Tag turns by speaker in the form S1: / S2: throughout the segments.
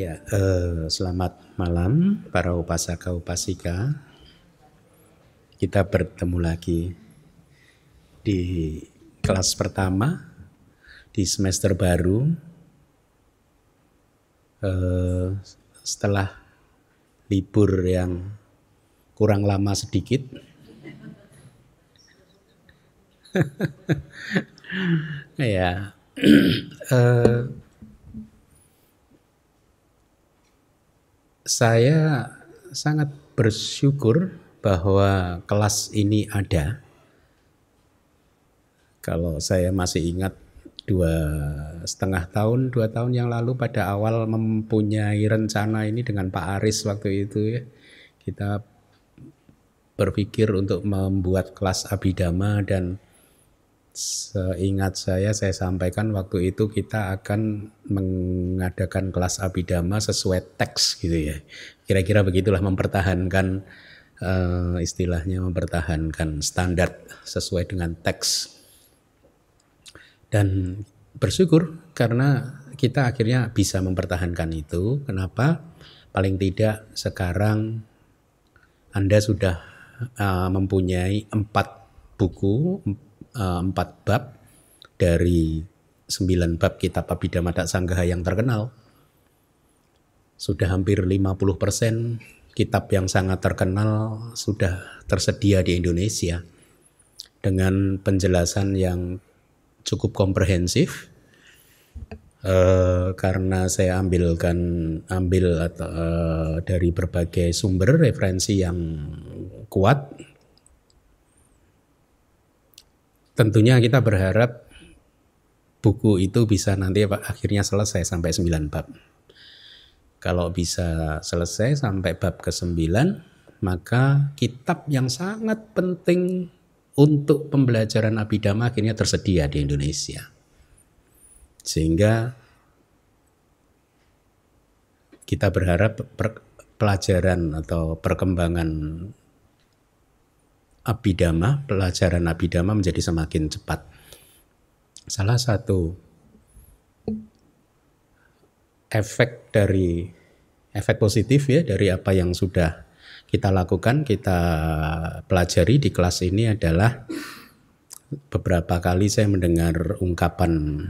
S1: Ya, eh, selamat malam para upasaka upasika. Kita bertemu lagi di kelas pertama di semester baru. Eh, setelah libur yang kurang lama sedikit. ya, eh, saya sangat bersyukur bahwa kelas ini ada. Kalau saya masih ingat dua setengah tahun, dua tahun yang lalu pada awal mempunyai rencana ini dengan Pak Aris waktu itu ya, kita berpikir untuk membuat kelas abidama dan Seingat saya, saya sampaikan waktu itu kita akan mengadakan kelas abidama sesuai teks gitu ya. Kira-kira begitulah mempertahankan uh, istilahnya mempertahankan standar sesuai dengan teks. Dan bersyukur karena kita akhirnya bisa mempertahankan itu. Kenapa? Paling tidak sekarang Anda sudah uh, mempunyai empat buku, uh, empat bab dari sembilan bab kitab Abhidhamma Sanggaha yang terkenal. Sudah hampir 50% kitab yang sangat terkenal sudah tersedia di Indonesia dengan penjelasan yang cukup komprehensif uh, karena saya ambilkan ambil atau uh, dari berbagai sumber referensi yang kuat Tentunya kita berharap buku itu bisa nanti akhirnya selesai sampai 9 bab. Kalau bisa selesai sampai bab ke-9, maka kitab yang sangat penting untuk pembelajaran abidama akhirnya tersedia di Indonesia. Sehingga kita berharap pelajaran atau perkembangan abidama, pelajaran abidama menjadi semakin cepat. Salah satu efek dari efek positif ya dari apa yang sudah kita lakukan, kita pelajari di kelas ini adalah beberapa kali saya mendengar ungkapan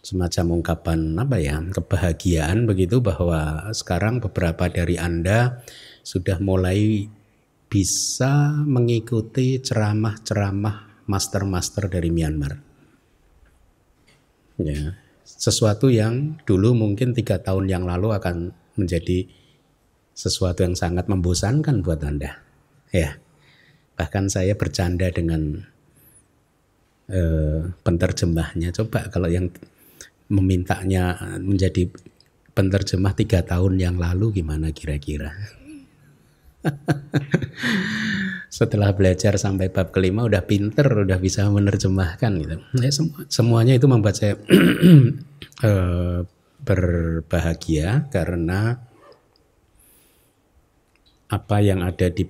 S1: semacam ungkapan apa ya kebahagiaan begitu bahwa sekarang beberapa dari Anda sudah mulai bisa mengikuti ceramah-ceramah master-master dari Myanmar. Ya, sesuatu yang dulu mungkin tiga tahun yang lalu akan menjadi sesuatu yang sangat membosankan buat Anda. Ya, bahkan saya bercanda dengan eh, penterjemahnya. Coba kalau yang memintanya menjadi penterjemah tiga tahun yang lalu gimana kira-kira? Setelah belajar sampai bab kelima udah pinter, udah bisa menerjemahkan gitu. Ya, semua, semuanya itu membuat saya uh, berbahagia karena apa yang ada di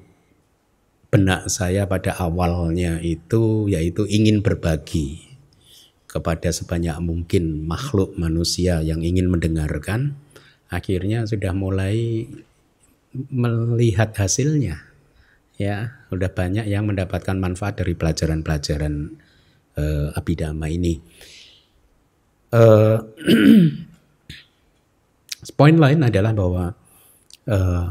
S1: benak saya pada awalnya itu yaitu ingin berbagi kepada sebanyak mungkin makhluk manusia yang ingin mendengarkan akhirnya sudah mulai melihat hasilnya. Ya udah banyak yang mendapatkan manfaat dari pelajaran-pelajaran uh, abidama ini. Uh, poin lain adalah bahwa uh,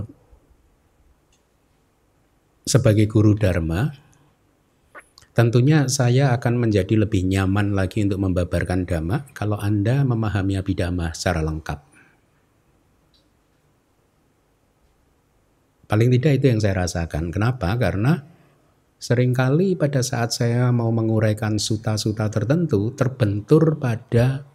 S1: sebagai guru dharma tentunya saya akan menjadi lebih nyaman lagi untuk membabarkan dhamma kalau anda memahami abidama secara lengkap Paling tidak itu yang saya rasakan. Kenapa? Karena sering kali pada saat saya mau menguraikan suta-suta tertentu terbentur pada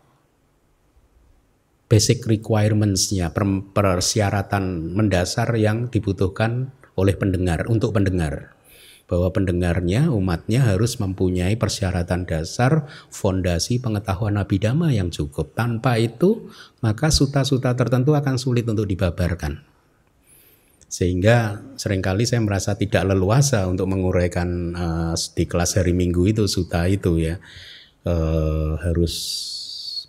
S1: basic requirements-nya, persyaratan mendasar yang dibutuhkan oleh pendengar, untuk pendengar. Bahwa pendengarnya, umatnya harus mempunyai persyaratan dasar fondasi pengetahuan abidama yang cukup. Tanpa itu, maka suta-suta tertentu akan sulit untuk dibabarkan. Sehingga sering kali saya merasa tidak leluasa untuk menguraikan uh, di kelas hari Minggu itu suta itu ya. Uh, harus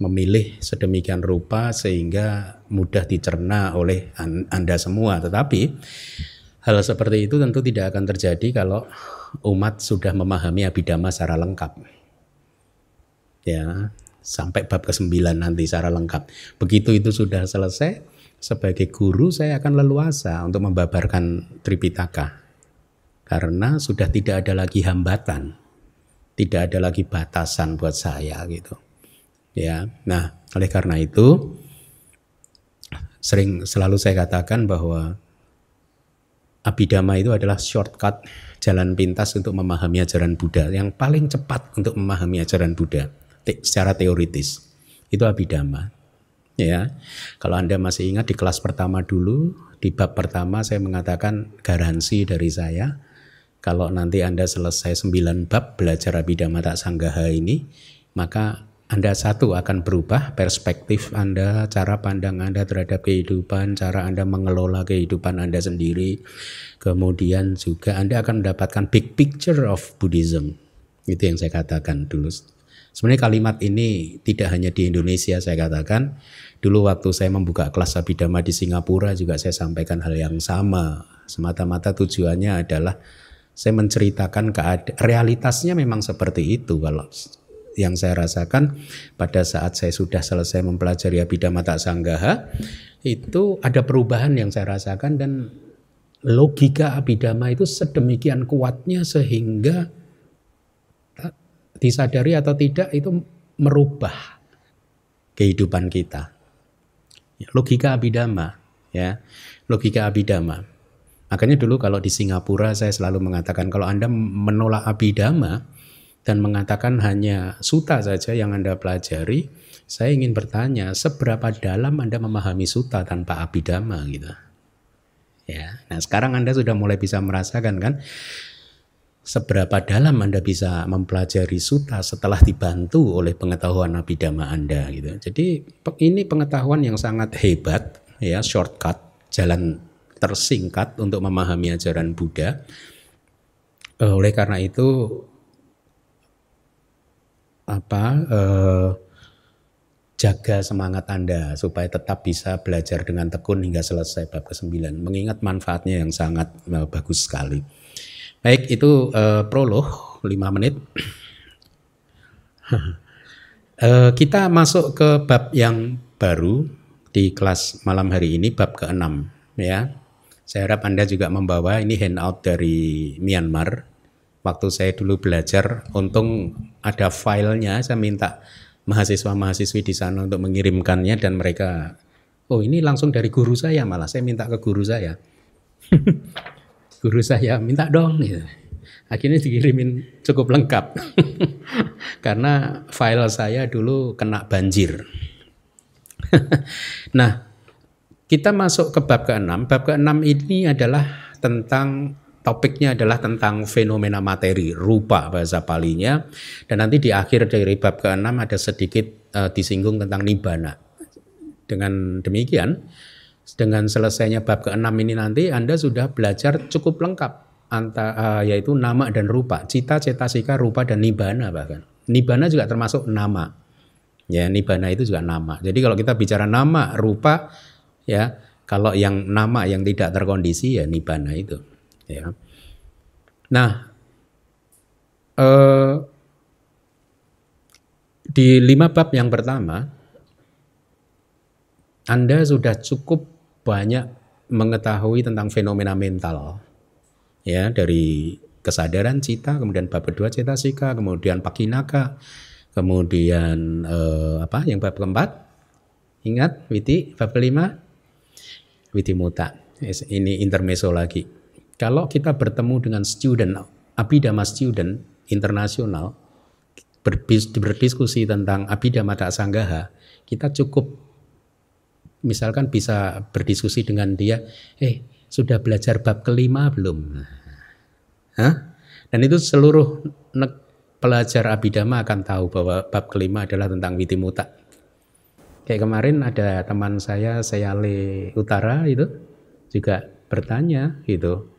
S1: memilih sedemikian rupa sehingga mudah dicerna oleh Anda semua. Tetapi hal seperti itu tentu tidak akan terjadi kalau umat sudah memahami abidama secara lengkap. Ya, sampai bab ke-9 nanti secara lengkap. Begitu itu sudah selesai, sebagai guru saya akan leluasa untuk membabarkan Tripitaka. Karena sudah tidak ada lagi hambatan. Tidak ada lagi batasan buat saya gitu. Ya. Nah, oleh karena itu sering selalu saya katakan bahwa abidama itu adalah shortcut jalan pintas untuk memahami ajaran Buddha yang paling cepat untuk memahami ajaran Buddha secara teoritis itu abidama ya kalau anda masih ingat di kelas pertama dulu di bab pertama saya mengatakan garansi dari saya kalau nanti anda selesai 9 bab belajar abidama tak sanggaha ini maka anda satu akan berubah perspektif Anda, cara pandang Anda terhadap kehidupan, cara Anda mengelola kehidupan Anda sendiri. Kemudian juga Anda akan mendapatkan big picture of Buddhism. Itu yang saya katakan dulu. Sebenarnya kalimat ini tidak hanya di Indonesia saya katakan. Dulu waktu saya membuka kelas Abhidhamma di Singapura juga saya sampaikan hal yang sama. Semata-mata tujuannya adalah saya menceritakan keadaan realitasnya memang seperti itu kalau yang saya rasakan pada saat saya sudah selesai mempelajari Abhidhamma Tak Sanggaha itu ada perubahan yang saya rasakan dan logika Abhidhamma itu sedemikian kuatnya sehingga disadari atau tidak itu merubah kehidupan kita. Logika Abhidhamma ya, logika Abhidhamma. Makanya dulu kalau di Singapura saya selalu mengatakan kalau Anda menolak Abhidhamma, dan mengatakan hanya suta saja yang Anda pelajari, saya ingin bertanya, seberapa dalam Anda memahami suta tanpa abidama gitu. Ya. Nah, sekarang Anda sudah mulai bisa merasakan kan seberapa dalam Anda bisa mempelajari suta setelah dibantu oleh pengetahuan abidama Anda gitu. Jadi ini pengetahuan yang sangat hebat ya, shortcut, jalan tersingkat untuk memahami ajaran Buddha. Eh, oleh karena itu apa eh, jaga semangat Anda supaya tetap bisa belajar dengan tekun hingga selesai bab ke-9 mengingat manfaatnya yang sangat eh, bagus sekali. Baik, itu eh, prolog 5 menit. eh, kita masuk ke bab yang baru di kelas malam hari ini bab ke-6 ya. Saya harap Anda juga membawa ini handout dari Myanmar waktu saya dulu belajar, untung ada filenya, saya minta mahasiswa-mahasiswi di sana untuk mengirimkannya dan mereka, oh ini langsung dari guru saya malah, saya minta ke guru saya. guru saya minta dong gitu. Akhirnya dikirimin cukup lengkap. Karena file saya dulu kena banjir. nah, kita masuk ke bab ke-6. Bab ke-6 ini adalah tentang topiknya adalah tentang fenomena materi, rupa bahasa palinya. Dan nanti di akhir dari bab ke-6 ada sedikit uh, disinggung tentang nibbana. Dengan demikian, dengan selesainya bab ke-6 ini nanti Anda sudah belajar cukup lengkap antara uh, yaitu nama dan rupa, cita, cetasika, rupa dan nibbana bahkan. Nibbana juga termasuk nama. Ya, nibbana itu juga nama. Jadi kalau kita bicara nama, rupa ya, kalau yang nama yang tidak terkondisi ya nibbana itu. Ya. Nah, eh, di lima bab yang pertama, Anda sudah cukup banyak mengetahui tentang fenomena mental, ya dari kesadaran cita, kemudian bab kedua cita sika, kemudian pakinaka, kemudian eh, apa yang bab keempat? Ingat, witi bab kelima, witi muta. Ini intermeso lagi. Kalau kita bertemu dengan student, Abhidhamma student internasional, berdiskusi tentang Abhidhamma Tak Sanggaha, kita cukup misalkan bisa berdiskusi dengan dia, eh sudah belajar bab kelima belum? Hah? Dan itu seluruh pelajar Abhidhamma akan tahu bahwa bab kelima adalah tentang Witimuta. Kayak kemarin ada teman saya, Seyale Utara itu juga bertanya gitu,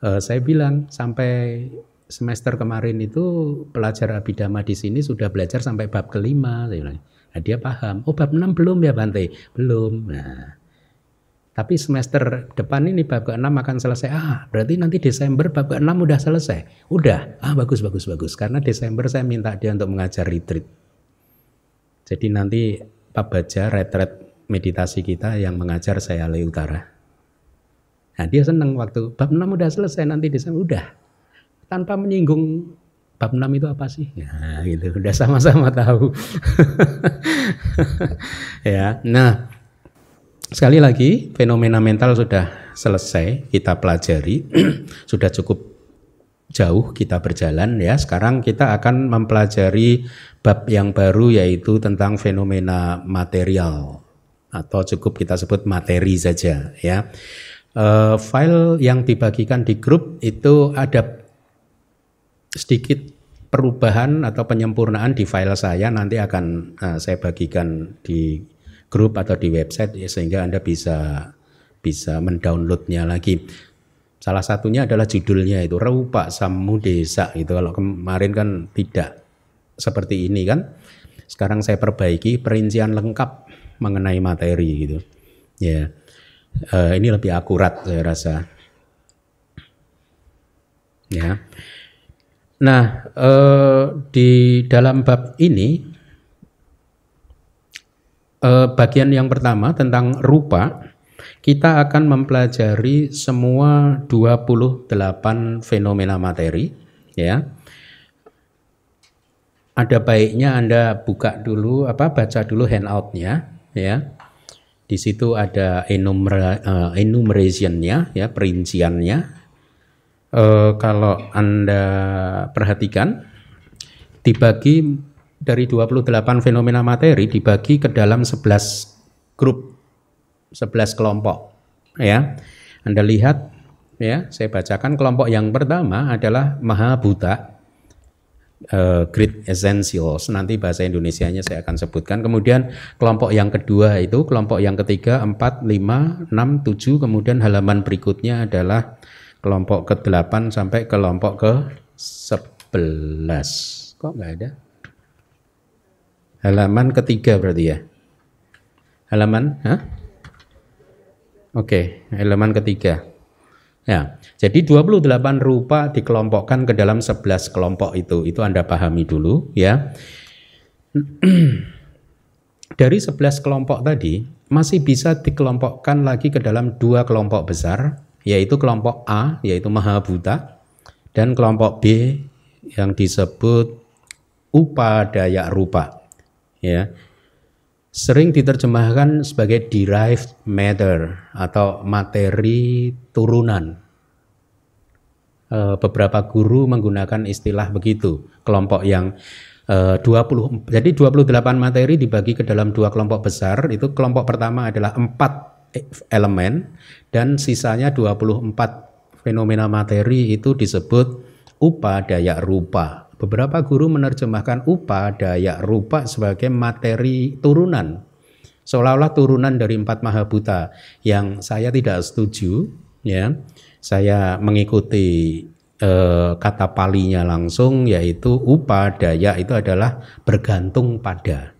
S1: uh, saya bilang sampai semester kemarin itu pelajar abidama di sini sudah belajar sampai bab kelima. Nah, dia paham. Oh bab 6 belum ya Bante? Belum. Nah, tapi semester depan ini bab ke-6 akan selesai. Ah, berarti nanti Desember bab ke-6 udah selesai. Udah. Ah, bagus bagus bagus. Karena Desember saya minta dia untuk mengajar retreat. Jadi nanti Pak Baja retret meditasi kita yang mengajar saya Le Utara. Nah, dia senang waktu bab 6 udah selesai nanti Desember udah. Tanpa menyinggung bab 6 itu apa sih? Ya, gitu. Udah sama-sama tahu. ya. Nah, Sekali lagi, fenomena mental sudah selesai kita pelajari, sudah cukup jauh kita berjalan ya. Sekarang kita akan mempelajari bab yang baru yaitu tentang fenomena material atau cukup kita sebut materi saja ya. E, file yang dibagikan di grup itu ada sedikit perubahan atau penyempurnaan di file saya nanti akan uh, saya bagikan di grup atau di website ya, sehingga Anda bisa bisa mendownloadnya lagi. Salah satunya adalah judulnya itu Rupa Samu Desa itu kalau kemarin kan tidak seperti ini kan. Sekarang saya perbaiki perincian lengkap mengenai materi gitu. Ya. Uh, ini lebih akurat saya rasa. Ya. Nah, uh, di dalam bab ini eh, bagian yang pertama tentang rupa, kita akan mempelajari semua 28 fenomena materi ya. Ada baiknya Anda buka dulu apa baca dulu handoutnya ya. Di situ ada enumer, enumerationnya ya, perinciannya. Uh, kalau Anda perhatikan dibagi dari 28 fenomena materi dibagi ke dalam 11 grup, 11 kelompok. Ya, Anda lihat, ya, saya bacakan kelompok yang pertama adalah Mahabuta, uh, Great Essentials. Nanti bahasa Indonesia-nya saya akan sebutkan. Kemudian kelompok yang kedua itu, kelompok yang ketiga 4, 5, 6, 7. Kemudian halaman berikutnya adalah kelompok ke-8 sampai kelompok ke-11. Kok nggak ada? Halaman ketiga berarti ya. Halaman, ha? Oke, halaman ketiga. Ya, jadi 28 rupa dikelompokkan ke dalam 11 kelompok itu. Itu Anda pahami dulu ya. Dari 11 kelompok tadi masih bisa dikelompokkan lagi ke dalam dua kelompok besar, yaitu kelompok A yaitu Mahabuta dan kelompok B yang disebut Upadaya Rupa ya sering diterjemahkan sebagai derived matter atau materi turunan. E, beberapa guru menggunakan istilah begitu. Kelompok yang e, 20 jadi 28 materi dibagi ke dalam dua kelompok besar. Itu kelompok pertama adalah empat elemen dan sisanya 24 fenomena materi itu disebut upadaya rupa Beberapa guru menerjemahkan upa daya rupa sebagai materi turunan. Seolah-olah turunan dari empat mahabuta yang saya tidak setuju ya. Saya mengikuti eh, kata palinya langsung yaitu upa daya itu adalah bergantung pada.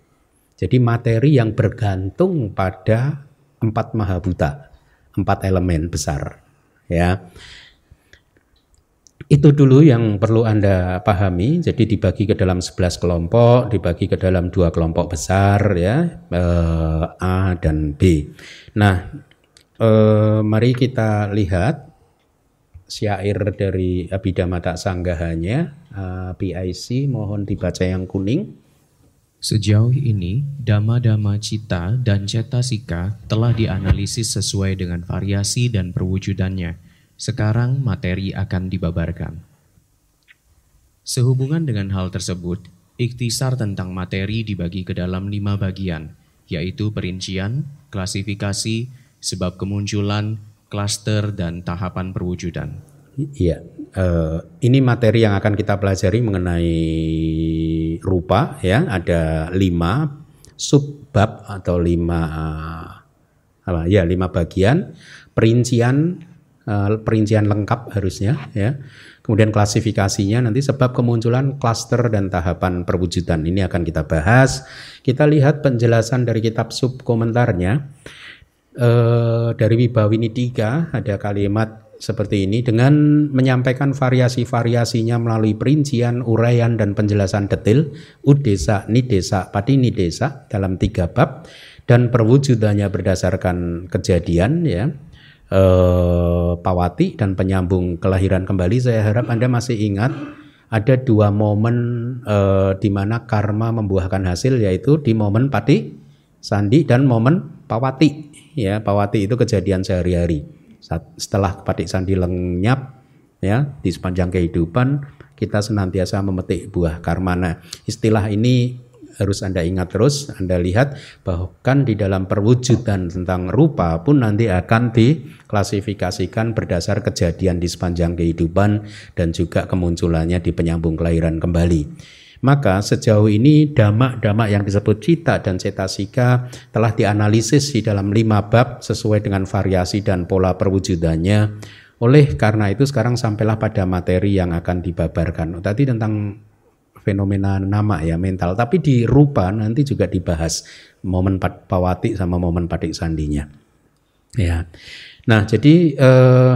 S1: Jadi materi yang bergantung pada empat mahabuta, empat elemen besar ya. Itu dulu yang perlu Anda pahami. Jadi dibagi ke dalam 11 kelompok, dibagi ke dalam dua kelompok besar ya, eh, A dan B. Nah, eh, mari kita lihat syair dari Abhidhamma Tak Sanggahanya, eh, PIC, mohon dibaca yang kuning.
S2: Sejauh ini, dama-dama cita dan cetasika telah dianalisis sesuai dengan variasi dan perwujudannya sekarang materi akan dibabarkan. Sehubungan dengan hal tersebut, ikhtisar tentang materi dibagi ke dalam lima bagian, yaitu perincian, klasifikasi, sebab kemunculan, klaster, dan tahapan perwujudan.
S1: Iya, uh, ini materi yang akan kita pelajari mengenai rupa ya. Ada lima subbab atau lima uh, apa ya lima bagian perincian uh, perincian lengkap harusnya ya. Kemudian klasifikasinya nanti sebab kemunculan klaster dan tahapan perwujudan ini akan kita bahas. Kita lihat penjelasan dari kitab sub komentarnya. Uh, dari Wibawini 3 ada kalimat seperti ini dengan menyampaikan variasi-variasinya melalui perincian, uraian dan penjelasan detail udesa, nidesa, pati nidesa dalam tiga bab dan perwujudannya berdasarkan kejadian ya. Eh, pawati dan penyambung kelahiran kembali saya harap Anda masih ingat ada dua momen eh, di mana karma membuahkan hasil yaitu di momen pati sandi dan momen pawati ya. Pawati itu kejadian sehari-hari setelah patik sandi lenyap ya di sepanjang kehidupan kita senantiasa memetik buah karma. Nah, istilah ini harus Anda ingat terus, Anda lihat bahkan di dalam perwujudan tentang rupa pun nanti akan diklasifikasikan berdasar kejadian di sepanjang kehidupan dan juga kemunculannya di penyambung kelahiran kembali. Maka sejauh ini damak-damak yang disebut cita dan cetasika telah dianalisis di dalam lima bab sesuai dengan variasi dan pola perwujudannya. Oleh karena itu sekarang sampailah pada materi yang akan dibabarkan. Tadi tentang fenomena nama ya mental, tapi di rupa nanti juga dibahas momen pawati sama momen padik sandinya. Ya. Nah, jadi eh,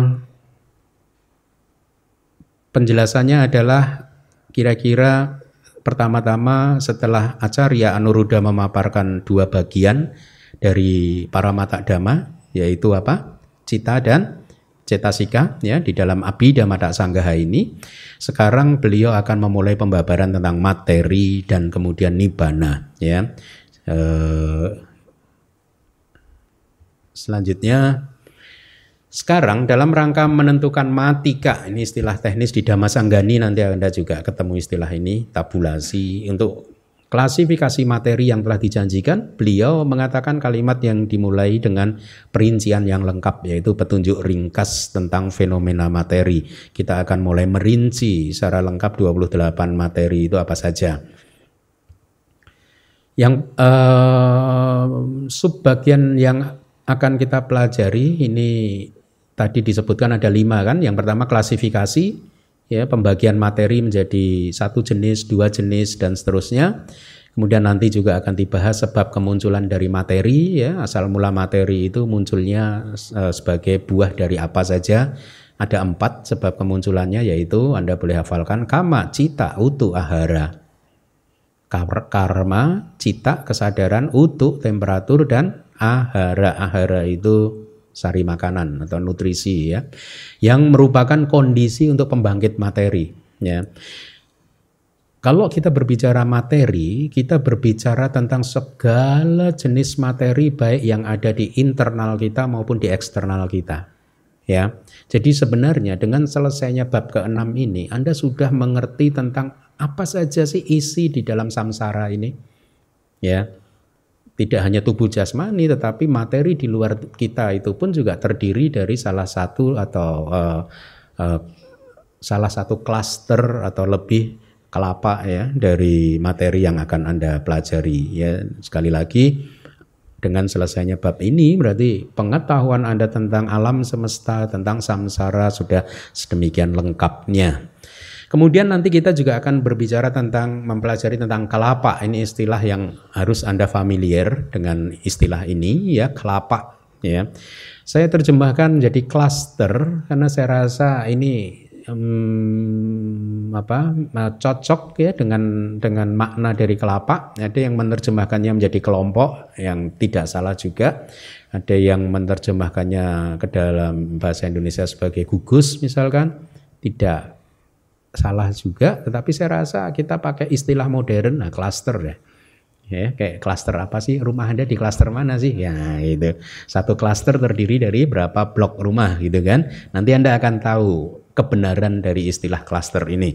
S1: penjelasannya adalah kira-kira Pertama-tama setelah Acarya Anuruddha memaparkan dua bagian dari para mata dhamma yaitu apa? Cita dan cetasika ya di dalam Abhidhamma Sanggaha ini. Sekarang beliau akan memulai pembabaran tentang materi dan kemudian nibbana ya. Eh, selanjutnya sekarang dalam rangka menentukan matika, ini istilah teknis di Damasanggani nanti Anda juga ketemu istilah ini, tabulasi untuk klasifikasi materi yang telah dijanjikan, beliau mengatakan kalimat yang dimulai dengan perincian yang lengkap yaitu petunjuk ringkas tentang fenomena materi. Kita akan mulai merinci secara lengkap 28 materi itu apa saja. Yang uh, subbagian yang akan kita pelajari ini tadi disebutkan ada lima kan. Yang pertama klasifikasi, ya pembagian materi menjadi satu jenis, dua jenis dan seterusnya. Kemudian nanti juga akan dibahas sebab kemunculan dari materi, ya asal mula materi itu munculnya uh, sebagai buah dari apa saja. Ada empat sebab kemunculannya yaitu Anda boleh hafalkan kama, cita, utu, ahara. Karma, cita, kesadaran, utu, temperatur, dan ahara. Ahara itu sari makanan atau nutrisi ya yang merupakan kondisi untuk pembangkit materi ya kalau kita berbicara materi, kita berbicara tentang segala jenis materi baik yang ada di internal kita maupun di eksternal kita. Ya. Jadi sebenarnya dengan selesainya bab ke-6 ini Anda sudah mengerti tentang apa saja sih isi di dalam samsara ini. Ya tidak hanya tubuh jasmani tetapi materi di luar kita itu pun juga terdiri dari salah satu atau uh, uh, salah satu klaster atau lebih kelapa ya dari materi yang akan Anda pelajari ya. Sekali lagi dengan selesainya bab ini berarti pengetahuan Anda tentang alam semesta tentang samsara sudah sedemikian lengkapnya Kemudian nanti kita juga akan berbicara tentang mempelajari tentang kelapa. Ini istilah yang harus Anda familiar dengan istilah ini ya, kelapa ya. Saya terjemahkan menjadi cluster karena saya rasa ini um, apa cocok ya dengan dengan makna dari kelapa. Ada yang menerjemahkannya menjadi kelompok yang tidak salah juga. Ada yang menerjemahkannya ke dalam bahasa Indonesia sebagai gugus misalkan. Tidak salah juga, tetapi saya rasa kita pakai istilah modern, nah cluster ya. Ya, kayak cluster apa sih? Rumah Anda di cluster mana sih? Ya, itu. Satu cluster terdiri dari berapa blok rumah gitu kan. Nanti Anda akan tahu kebenaran dari istilah cluster ini.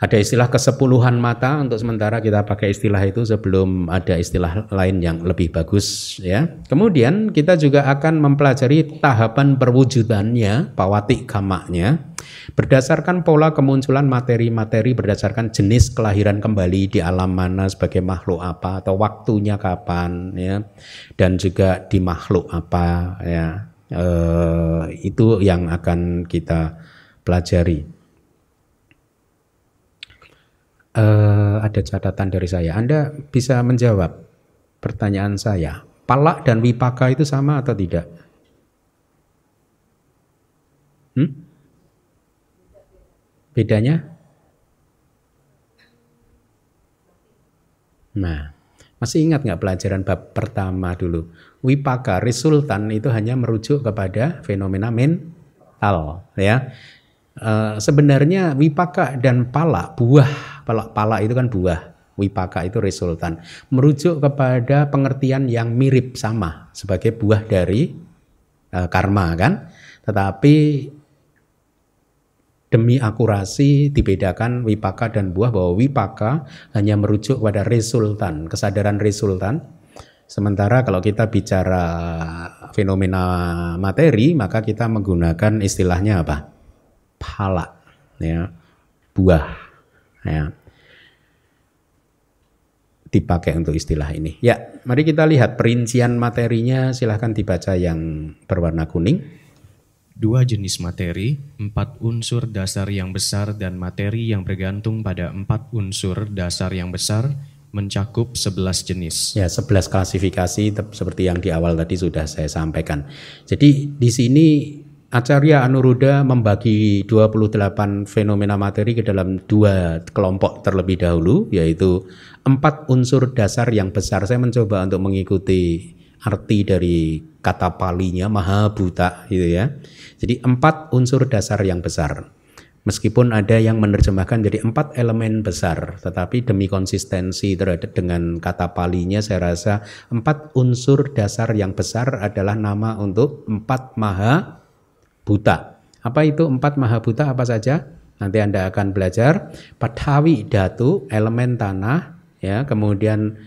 S1: Ada istilah kesepuluhan mata untuk sementara kita pakai istilah itu sebelum ada istilah lain yang lebih bagus ya. Kemudian kita juga akan mempelajari tahapan perwujudannya, pawati kamaknya berdasarkan pola kemunculan materi-materi berdasarkan jenis kelahiran kembali di alam mana sebagai makhluk apa atau waktunya kapan ya dan juga di makhluk apa ya Eh, itu yang akan kita pelajari. Eh, ada catatan dari saya. Anda bisa menjawab pertanyaan saya. Palak dan wipaka itu sama atau tidak? Hmm? Bedanya? Nah, masih ingat nggak pelajaran bab pertama dulu? Wipaka, resultan itu hanya merujuk kepada fenomena mental, ya. E, sebenarnya wipaka dan pala, buah, pala, pala itu kan buah, wipaka itu resultan, merujuk kepada pengertian yang mirip sama sebagai buah dari e, karma kan. Tetapi demi akurasi dibedakan wipaka dan buah bahwa wipaka hanya merujuk pada resultan, kesadaran resultan Sementara kalau kita bicara fenomena materi, maka kita menggunakan istilahnya apa? Pala, ya, buah, ya. Dipakai untuk istilah ini. Ya, mari kita lihat perincian materinya. Silahkan dibaca yang berwarna kuning.
S2: Dua jenis materi, empat unsur dasar yang besar dan materi yang bergantung pada empat unsur dasar yang besar mencakup 11 jenis.
S1: Ya, 11 klasifikasi seperti yang di awal tadi sudah saya sampaikan. Jadi di sini Acarya Anuruddha membagi 28 fenomena materi ke dalam dua kelompok terlebih dahulu, yaitu empat unsur dasar yang besar. Saya mencoba untuk mengikuti arti dari kata palinya Mahabhuta gitu ya. Jadi empat unsur dasar yang besar. Meskipun ada yang menerjemahkan jadi empat elemen besar, tetapi demi konsistensi terhadap dengan kata palinya saya rasa empat unsur dasar yang besar adalah nama untuk empat maha buta. Apa itu empat maha buta apa saja? Nanti Anda akan belajar Patawi datu elemen tanah ya, kemudian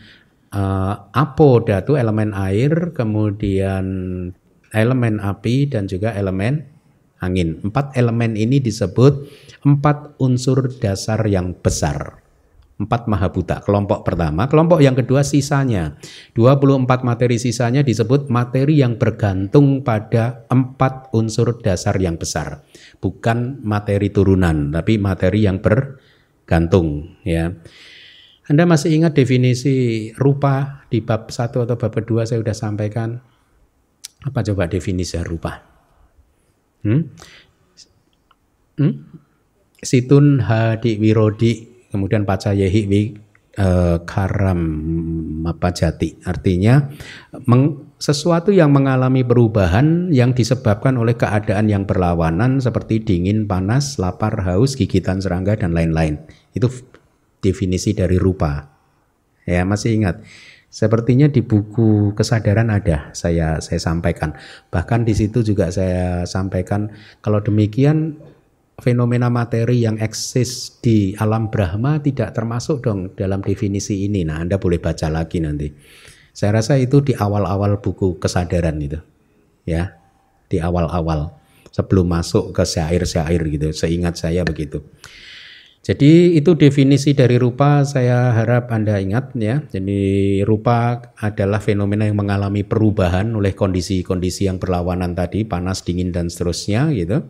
S1: uh, apo datu elemen air, kemudian elemen api dan juga elemen angin. Empat elemen ini disebut empat unsur dasar yang besar. Empat mahabuta, kelompok pertama. Kelompok yang kedua sisanya. 24 materi sisanya disebut materi yang bergantung pada empat unsur dasar yang besar. Bukan materi turunan, tapi materi yang bergantung. Ya. Anda masih ingat definisi rupa di bab 1 atau bab kedua saya sudah sampaikan? Apa coba definisi rupa? Hmm? Hmm? Situn hadi wirodi kemudian pacayehi wi eh, karam apa jati artinya meng, sesuatu yang mengalami perubahan yang disebabkan oleh keadaan yang berlawanan seperti dingin, panas, lapar, haus, gigitan serangga dan lain-lain. Itu definisi dari rupa. Ya, masih ingat. Sepertinya di buku kesadaran ada saya saya sampaikan. Bahkan di situ juga saya sampaikan kalau demikian fenomena materi yang eksis di alam Brahma tidak termasuk dong dalam definisi ini. Nah, Anda boleh baca lagi nanti. Saya rasa itu di awal-awal buku kesadaran itu. Ya. Di awal-awal sebelum masuk ke syair-syair gitu. Seingat saya begitu. Jadi itu definisi dari rupa saya harap Anda ingat ya. Jadi rupa adalah fenomena yang mengalami perubahan oleh kondisi-kondisi yang berlawanan tadi, panas, dingin dan seterusnya gitu.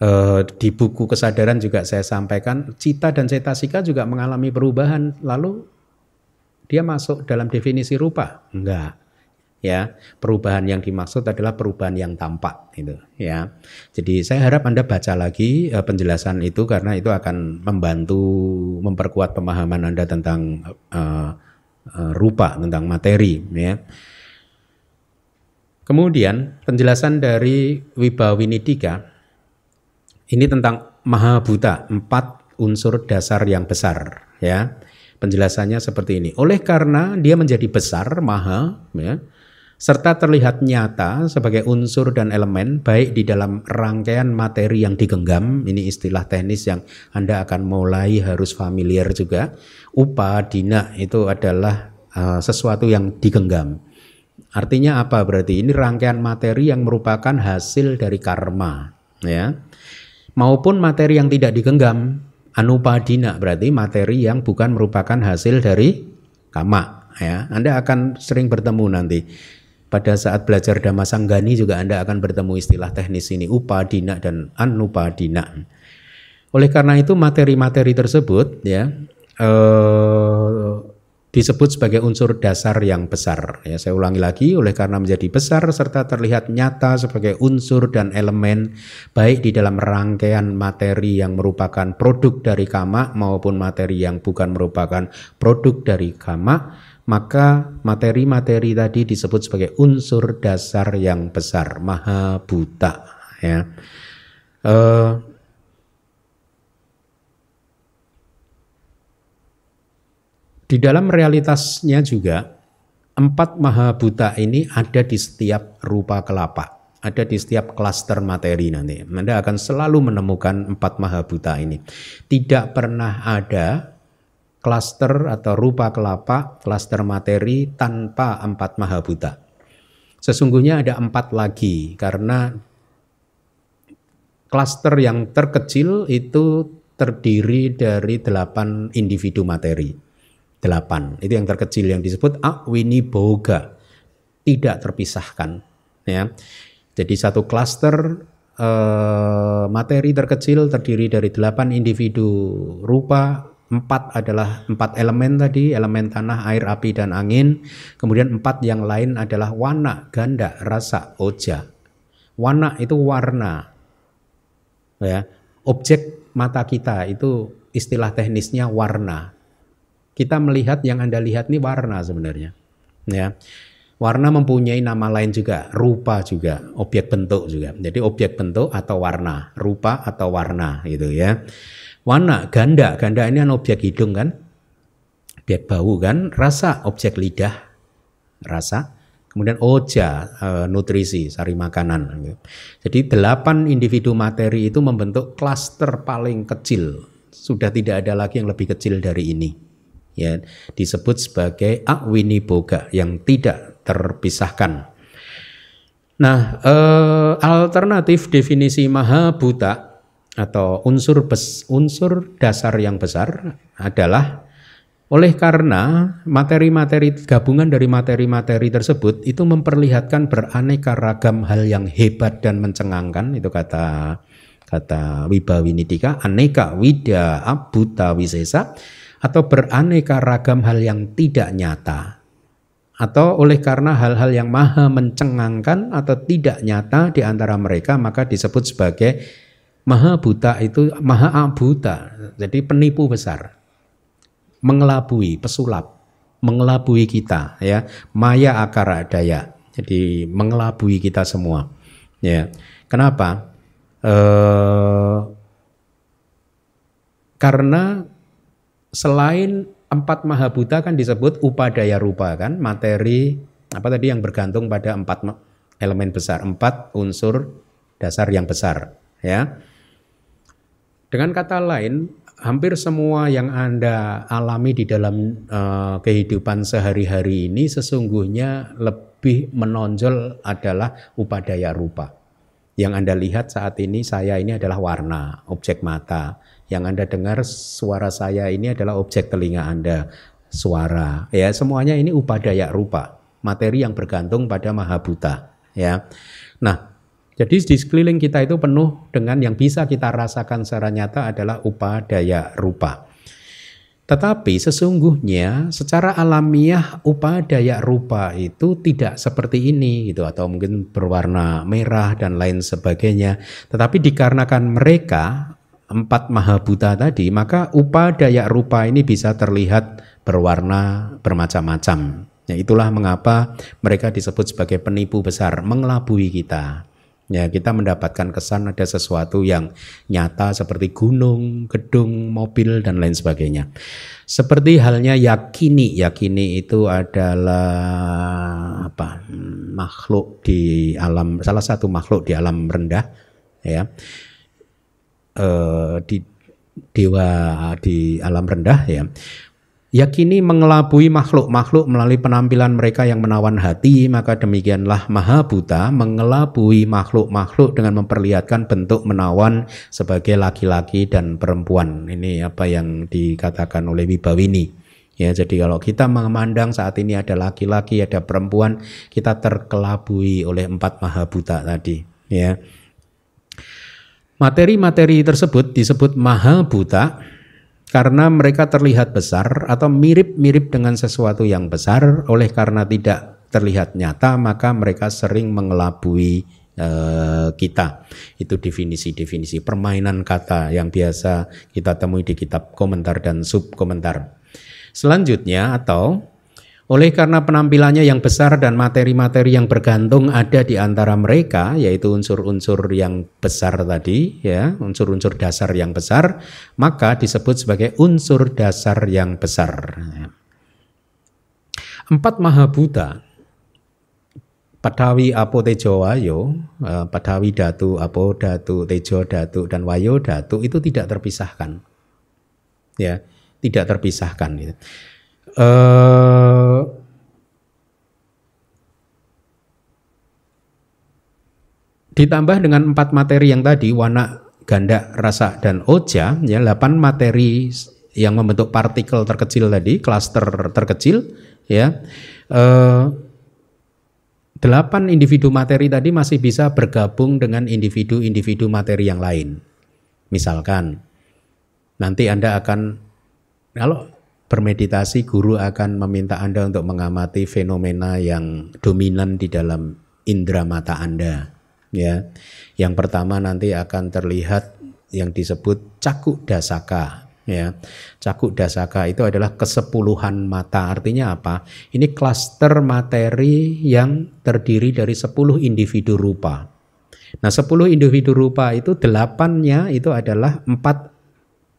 S1: E, di buku kesadaran juga saya sampaikan cita dan cetasika juga mengalami perubahan. Lalu dia masuk dalam definisi rupa? Enggak. Ya perubahan yang dimaksud adalah perubahan yang tampak itu ya. Jadi saya harap anda baca lagi uh, penjelasan itu karena itu akan membantu memperkuat pemahaman anda tentang uh, rupa tentang materi ya. Kemudian penjelasan dari Wibawinidika ini tentang maha buta empat unsur dasar yang besar ya penjelasannya seperti ini oleh karena dia menjadi besar maha ya serta terlihat nyata sebagai unsur dan elemen baik di dalam rangkaian materi yang digenggam, ini istilah teknis yang Anda akan mulai harus familiar juga. Upa dina itu adalah uh, sesuatu yang digenggam. Artinya apa berarti? Ini rangkaian materi yang merupakan hasil dari karma, ya. Maupun materi yang tidak digenggam, anupadina berarti materi yang bukan merupakan hasil dari kama, ya. Anda akan sering bertemu nanti pada saat belajar Dhamma Sanggani juga Anda akan bertemu istilah teknis ini upadina dan anupadina. Oleh karena itu materi-materi tersebut ya eh, disebut sebagai unsur dasar yang besar. Ya, saya ulangi lagi, oleh karena menjadi besar serta terlihat nyata sebagai unsur dan elemen baik di dalam rangkaian materi yang merupakan produk dari kama maupun materi yang bukan merupakan produk dari kama maka materi-materi tadi disebut sebagai unsur dasar yang besar, maha buta. Ya. Uh, di dalam realitasnya juga empat maha buta ini ada di setiap rupa kelapa, ada di setiap klaster materi nanti. Anda akan selalu menemukan empat maha buta ini. Tidak pernah ada klaster atau rupa kelapa, klaster materi tanpa empat mahabuta. Sesungguhnya ada empat lagi karena klaster yang terkecil itu terdiri dari delapan individu materi. Delapan, itu yang terkecil yang disebut akwini boga, tidak terpisahkan. Ya. Jadi satu klaster eh, materi terkecil terdiri dari delapan individu rupa, Empat adalah empat elemen tadi, elemen tanah, air, api, dan angin. Kemudian empat yang lain adalah warna, ganda, rasa, oja. Warna itu warna. Ya, objek mata kita itu istilah teknisnya warna. Kita melihat yang Anda lihat ini warna sebenarnya. Ya. Warna mempunyai nama lain juga, rupa juga, objek bentuk juga. Jadi objek bentuk atau warna, rupa atau warna gitu ya. Warna ganda, ganda ini kan objek hidung kan, objek bau kan, rasa objek lidah, rasa. Kemudian oja, e, nutrisi, sari makanan. Jadi delapan individu materi itu membentuk klaster paling kecil. Sudah tidak ada lagi yang lebih kecil dari ini. Ya, disebut sebagai akwini boga yang tidak terpisahkan. Nah, eh, alternatif definisi maha buta atau unsur bes, unsur dasar yang besar adalah oleh karena materi-materi gabungan dari materi-materi tersebut itu memperlihatkan beraneka ragam hal yang hebat dan mencengangkan itu kata kata Wibawinidika aneka wida abuta wisesa atau beraneka ragam hal yang tidak nyata atau oleh karena hal-hal yang maha mencengangkan atau tidak nyata di antara mereka maka disebut sebagai Maha buta itu maha abuta, jadi penipu besar. Mengelabui, pesulap, mengelabui kita ya. Maya akara daya. Jadi mengelabui kita semua. Ya. Kenapa? Eh, karena selain empat maha buta kan disebut upadaya rupa kan, materi apa tadi yang bergantung pada empat elemen besar, empat unsur dasar yang besar, ya. Dengan kata lain, hampir semua yang Anda alami di dalam uh, kehidupan sehari-hari ini sesungguhnya lebih menonjol adalah upadaya rupa. Yang Anda lihat saat ini saya ini adalah warna, objek mata. Yang Anda dengar suara saya ini adalah objek telinga Anda, suara. Ya, semuanya ini upadaya rupa, materi yang bergantung pada mahabuta, ya. Nah, jadi di sekeliling kita itu penuh dengan yang bisa kita rasakan secara nyata adalah upadaya rupa. Tetapi sesungguhnya secara alamiah upadaya rupa itu tidak seperti ini gitu atau mungkin berwarna merah dan lain sebagainya. Tetapi dikarenakan mereka empat mahabuta tadi maka upadaya rupa ini bisa terlihat berwarna bermacam-macam. Ya, itulah mengapa mereka disebut sebagai penipu besar, mengelabui kita. Ya, kita mendapatkan kesan ada sesuatu yang nyata seperti gunung, gedung, mobil dan lain sebagainya. Seperti halnya yakini, yakini itu adalah apa? makhluk di alam salah satu makhluk di alam rendah ya. E, di dewa di alam rendah ya yakini mengelabui makhluk-makhluk melalui penampilan mereka yang menawan hati, maka demikianlah Maha Buta mengelabui makhluk-makhluk dengan memperlihatkan bentuk menawan sebagai laki-laki dan perempuan. Ini apa yang dikatakan oleh Wibawini. Ya, jadi kalau kita memandang saat ini ada laki-laki, ada perempuan, kita terkelabui oleh empat maha buta tadi. Ya, materi-materi tersebut disebut maha buta karena mereka terlihat besar atau mirip-mirip dengan sesuatu yang besar. Oleh karena tidak terlihat nyata, maka mereka sering mengelabui uh, kita. Itu definisi-definisi permainan kata yang biasa kita temui di kitab komentar dan sub komentar. Selanjutnya atau oleh karena penampilannya yang besar dan materi-materi yang bergantung ada di antara mereka, yaitu unsur-unsur yang besar tadi, ya, unsur-unsur dasar yang besar, maka disebut sebagai unsur dasar yang besar. Empat maha buta, Padawi Apo Tejo Wayo, eh, Padawi Datu, Apo Datu, Tejo Datu, dan Wayo Datu itu tidak terpisahkan. Ya, tidak terpisahkan gitu. Uh, ditambah dengan empat materi yang tadi warna ganda rasa dan oja ya delapan materi yang membentuk partikel terkecil tadi klaster terkecil ya. Uh, delapan individu materi tadi masih bisa bergabung dengan individu-individu materi yang lain. Misalkan nanti anda akan kalau bermeditasi guru akan meminta Anda untuk mengamati fenomena yang dominan di dalam indera mata Anda ya. Yang pertama nanti akan terlihat yang disebut cakuk dasaka ya. Cakuk dasaka itu adalah kesepuluhan mata. Artinya apa? Ini klaster materi yang terdiri dari sepuluh individu rupa. Nah, sepuluh individu rupa itu delapannya itu adalah empat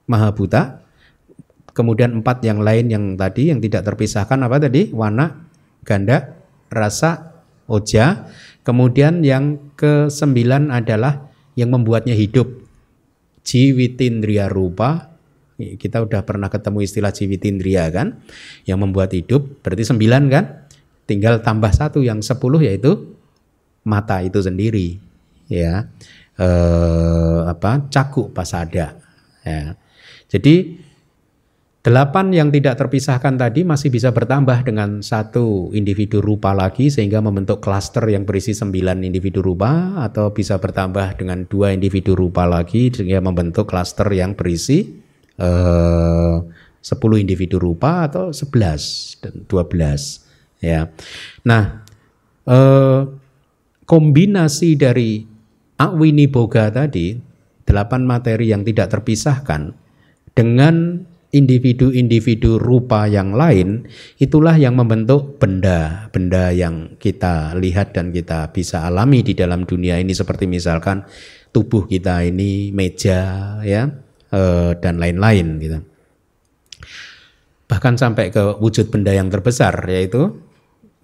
S1: mahabuta, Kemudian empat yang lain yang tadi yang tidak terpisahkan apa tadi? Warna, ganda, rasa, oja. Kemudian yang ke sembilan adalah yang membuatnya hidup. Jiwitindriya rupa. Kita udah pernah ketemu istilah jiwitindriya kan? Yang membuat hidup. Berarti sembilan kan? Tinggal tambah satu yang sepuluh yaitu mata itu sendiri. Ya. Eh, apa? Cakuk pasada. Ya. Jadi Delapan yang tidak terpisahkan tadi masih bisa bertambah dengan satu individu rupa lagi sehingga membentuk klaster yang berisi sembilan individu rupa atau bisa bertambah dengan dua individu rupa lagi sehingga membentuk klaster yang berisi eh, sepuluh individu rupa atau sebelas dan dua belas ya. Nah, eh, kombinasi dari Awini Boga tadi delapan materi yang tidak terpisahkan dengan individu-individu rupa yang lain, itulah yang membentuk benda-benda yang kita lihat dan kita bisa alami di dalam dunia ini seperti misalkan tubuh kita ini meja ya eh, dan lain-lain gitu. Bahkan sampai ke wujud benda yang terbesar yaitu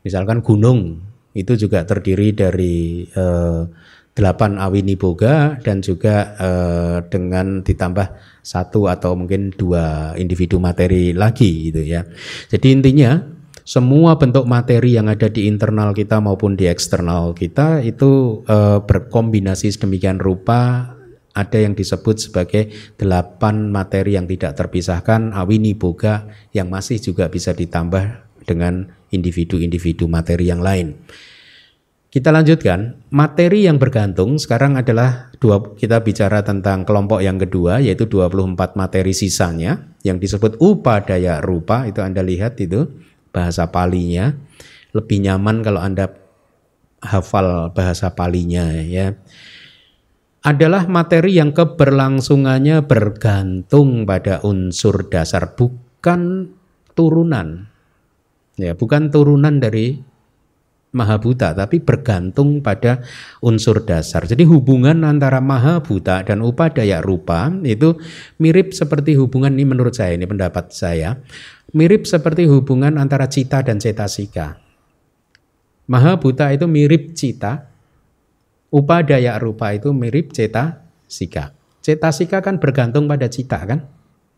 S1: misalkan gunung itu juga terdiri dari eh, 8 Awini Boga dan juga eh, dengan ditambah satu atau mungkin dua individu materi lagi gitu ya. Jadi intinya semua bentuk materi yang ada di internal kita maupun di eksternal kita itu eh, berkombinasi sedemikian rupa ada yang disebut sebagai delapan materi yang tidak terpisahkan awini boga yang masih juga bisa ditambah dengan individu-individu materi yang lain. Kita lanjutkan, materi yang bergantung sekarang adalah dua kita bicara tentang kelompok yang kedua yaitu 24 materi sisanya yang disebut upadaya rupa itu Anda lihat itu bahasa palinya lebih nyaman kalau Anda hafal bahasa palinya ya. Adalah materi yang keberlangsungannya bergantung pada unsur dasar bukan turunan. Ya, bukan turunan dari maha buta tapi bergantung pada unsur dasar. Jadi hubungan antara maha buta dan upadaya rupa itu mirip seperti hubungan ini menurut saya ini pendapat saya mirip seperti hubungan antara cita dan cetasika. Maha buta itu mirip cita, upadaya rupa itu mirip cetasika. Cetasika kan bergantung pada cita kan?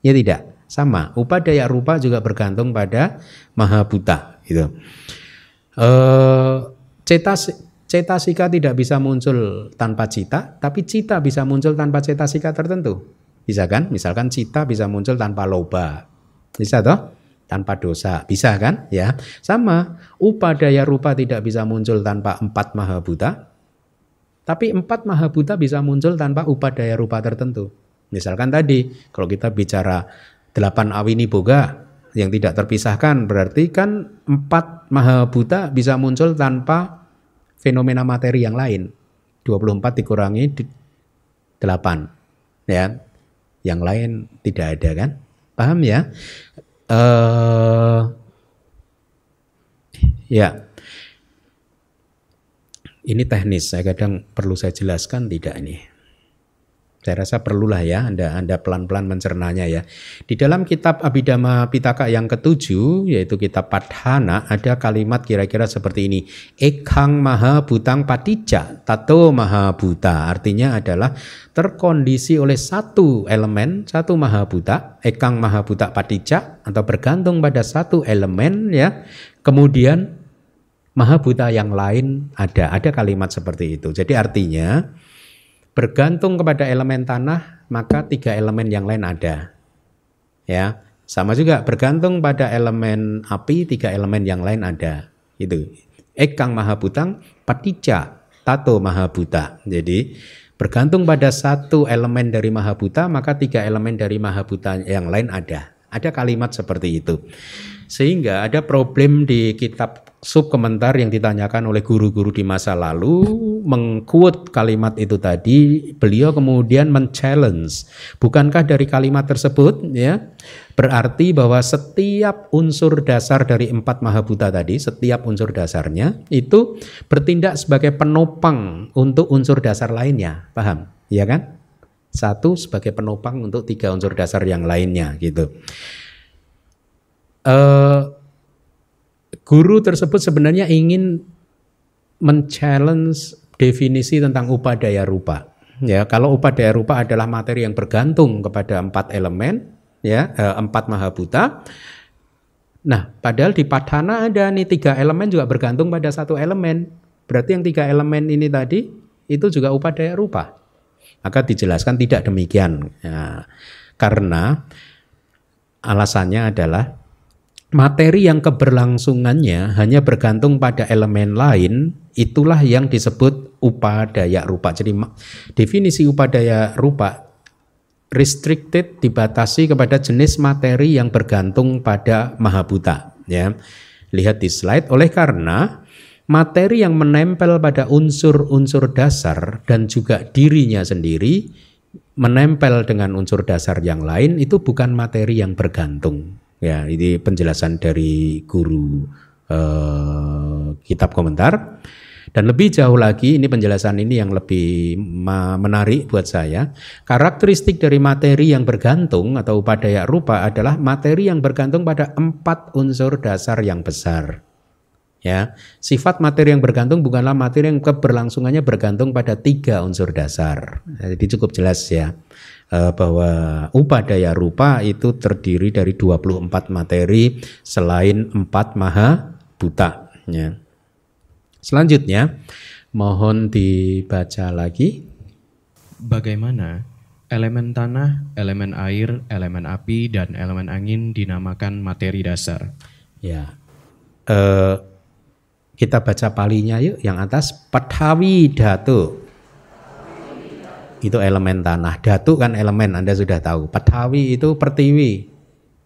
S1: Ya tidak, sama. Upadaya rupa juga bergantung pada maha buta gitu. Eh, cetas cetasika tidak bisa muncul tanpa cita, tapi cita bisa muncul tanpa cetasika tertentu. Bisa kan? Misalkan cita bisa muncul tanpa loba. Bisa toh? tanpa dosa. Bisa kan? Ya. Sama, upadaya rupa tidak bisa muncul tanpa empat maha buta. Tapi empat maha buta bisa muncul tanpa upadaya rupa tertentu. Misalkan tadi, kalau kita bicara delapan awini boga yang tidak terpisahkan, berarti kan empat maha buta bisa muncul tanpa fenomena materi yang lain. 24 dikurangi 8. Ya. Yang lain tidak ada kan? Paham ya? Uh, ya. Ini teknis, saya kadang perlu saya jelaskan tidak ini. Saya rasa perlulah ya Anda Anda pelan-pelan mencernanya ya. Di dalam kitab Abhidhamma Pitaka yang ketujuh yaitu kitab Padhana ada kalimat kira-kira seperti ini. Ekang maha butang patija tato maha buta. Artinya adalah terkondisi oleh satu elemen, satu maha buta, ekang maha buta patija atau bergantung pada satu elemen ya. Kemudian maha buta yang lain ada. Ada kalimat seperti itu. Jadi artinya bergantung kepada elemen tanah, maka tiga elemen yang lain ada. Ya, sama juga bergantung pada elemen api, tiga elemen yang lain ada. Itu. Ekang Mahabutang, Patija, Tato Mahabuta. Jadi bergantung pada satu elemen dari Mahabuta, maka tiga elemen dari Mahabuta yang lain ada. Ada kalimat seperti itu. Sehingga ada problem di kitab sub komentar yang ditanyakan oleh guru-guru di masa lalu. Mengquote kalimat itu tadi beliau kemudian men-challenge. Bukankah dari kalimat tersebut ya berarti bahwa setiap unsur dasar dari empat mahabuta tadi setiap unsur dasarnya itu bertindak sebagai penopang untuk unsur dasar lainnya. Paham? Ya kan? Satu sebagai penopang untuk tiga unsur dasar yang lainnya gitu uh, guru tersebut sebenarnya ingin men-challenge definisi tentang upadaya rupa. Ya, kalau upadaya rupa adalah materi yang bergantung kepada empat elemen, ya, eh, empat mahabuta. Nah, padahal di padhana ada nih tiga elemen juga bergantung pada satu elemen. Berarti yang tiga elemen ini tadi itu juga upadaya rupa. Maka dijelaskan tidak demikian. Ya, karena alasannya adalah materi yang keberlangsungannya hanya bergantung pada elemen lain, itulah yang disebut upadaya rupa. Jadi definisi upadaya rupa restricted dibatasi kepada jenis materi yang bergantung pada mahabuta ya. Lihat di slide oleh karena materi yang menempel pada unsur-unsur dasar dan juga dirinya sendiri menempel dengan unsur dasar yang lain itu bukan materi yang bergantung Ya, ini penjelasan dari guru uh, kitab komentar. Dan lebih jauh lagi, ini penjelasan ini yang lebih menarik buat saya. Karakteristik dari materi yang bergantung atau upadaya rupa adalah materi yang bergantung pada empat unsur dasar yang besar. Ya, sifat materi yang bergantung bukanlah materi yang keberlangsungannya bergantung pada tiga unsur dasar. Jadi cukup jelas ya. Eh, bahwa upadaya rupa itu terdiri dari 24 materi selain empat maha buta. Ya. Selanjutnya, mohon dibaca lagi.
S2: Bagaimana elemen tanah, elemen air, elemen api, dan elemen angin dinamakan materi dasar?
S1: Ya, uh, kita baca palinya yuk. Yang atas, Patawi Datu itu elemen tanah. Datu kan elemen, Anda sudah tahu. Petawi itu pertiwi,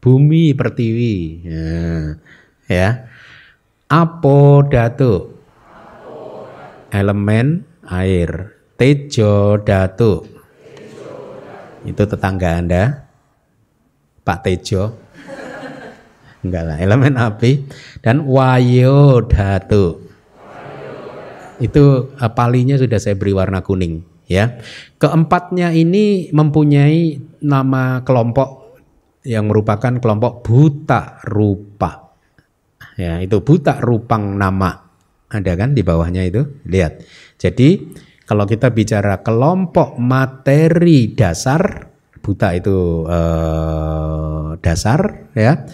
S1: bumi pertiwi. Ya. ya. Apo datu, elemen air. Tejo datu, itu tetangga Anda, Pak Tejo. Enggak lah, elemen api. Dan wayo datu. Itu eh, palinya sudah saya beri warna kuning ya. Keempatnya ini mempunyai nama kelompok yang merupakan kelompok buta rupa. Ya, itu buta rupang nama. Ada kan di bawahnya itu? Lihat. Jadi kalau kita bicara kelompok materi dasar, buta itu eh, dasar ya.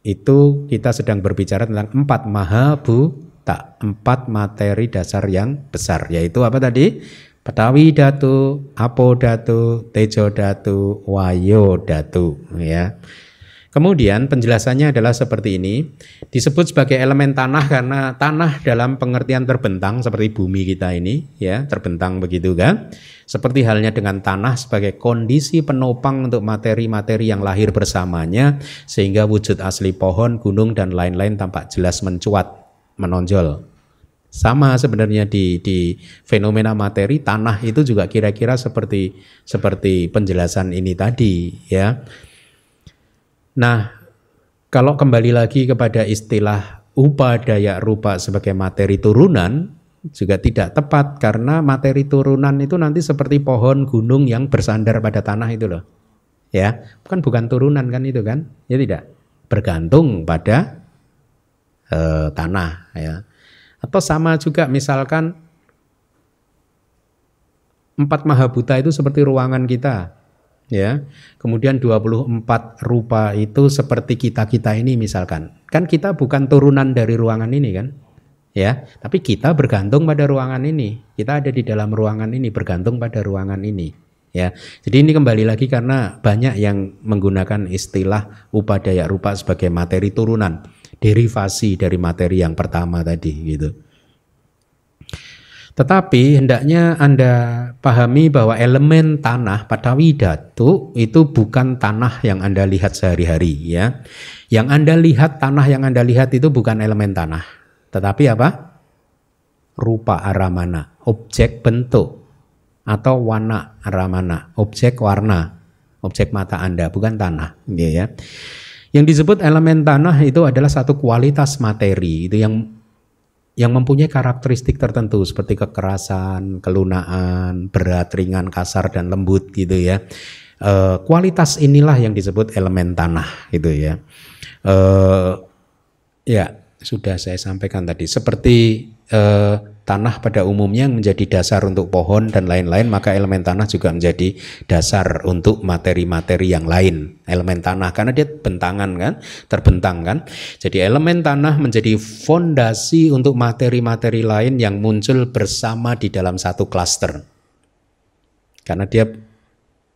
S1: Itu kita sedang berbicara tentang empat maha buta, empat materi dasar yang besar yaitu apa tadi? Petawi datu, apo datu, tejo datu, wayo datu ya. Kemudian penjelasannya adalah seperti ini. Disebut sebagai elemen tanah karena tanah dalam pengertian terbentang seperti bumi kita ini ya, terbentang begitu kan. Seperti halnya dengan tanah sebagai kondisi penopang untuk materi-materi yang lahir bersamanya sehingga wujud asli pohon, gunung dan lain-lain tampak jelas mencuat, menonjol. Sama sebenarnya di di fenomena materi tanah itu juga kira-kira seperti seperti penjelasan ini tadi ya. Nah, kalau kembali lagi kepada istilah upadaya rupa sebagai materi turunan juga tidak tepat karena materi turunan itu nanti seperti pohon gunung yang bersandar pada tanah itu loh. Ya, bukan bukan turunan kan itu kan? Ya tidak. Bergantung pada uh, tanah ya. Atau sama juga misalkan empat mahabuta itu seperti ruangan kita ya. Kemudian 24 rupa itu seperti kita-kita ini misalkan. Kan kita bukan turunan dari ruangan ini kan? Ya, tapi kita bergantung pada ruangan ini. Kita ada di dalam ruangan ini bergantung pada ruangan ini. Ya. Jadi ini kembali lagi karena banyak yang menggunakan istilah upadaya rupa sebagai materi turunan, derivasi dari materi yang pertama tadi gitu. Tetapi hendaknya Anda pahami bahwa elemen tanah pada widatu itu bukan tanah yang Anda lihat sehari-hari ya. Yang Anda lihat tanah yang Anda lihat itu bukan elemen tanah. Tetapi apa? Rupa aramana, objek bentuk atau warna aramana, objek warna, objek mata Anda bukan tanah, gitu ya. Yang disebut elemen tanah itu adalah satu kualitas materi itu yang yang mempunyai karakteristik tertentu seperti kekerasan, kelunaan, berat, ringan, kasar dan lembut gitu ya. E, kualitas inilah yang disebut elemen tanah gitu ya. E, ya sudah saya sampaikan tadi seperti e, tanah pada umumnya menjadi dasar untuk pohon dan lain-lain, maka elemen tanah juga menjadi dasar untuk materi-materi yang lain. Elemen tanah karena dia bentangan kan, terbentang kan. Jadi elemen tanah menjadi fondasi untuk materi-materi lain yang muncul bersama di dalam satu klaster. Karena dia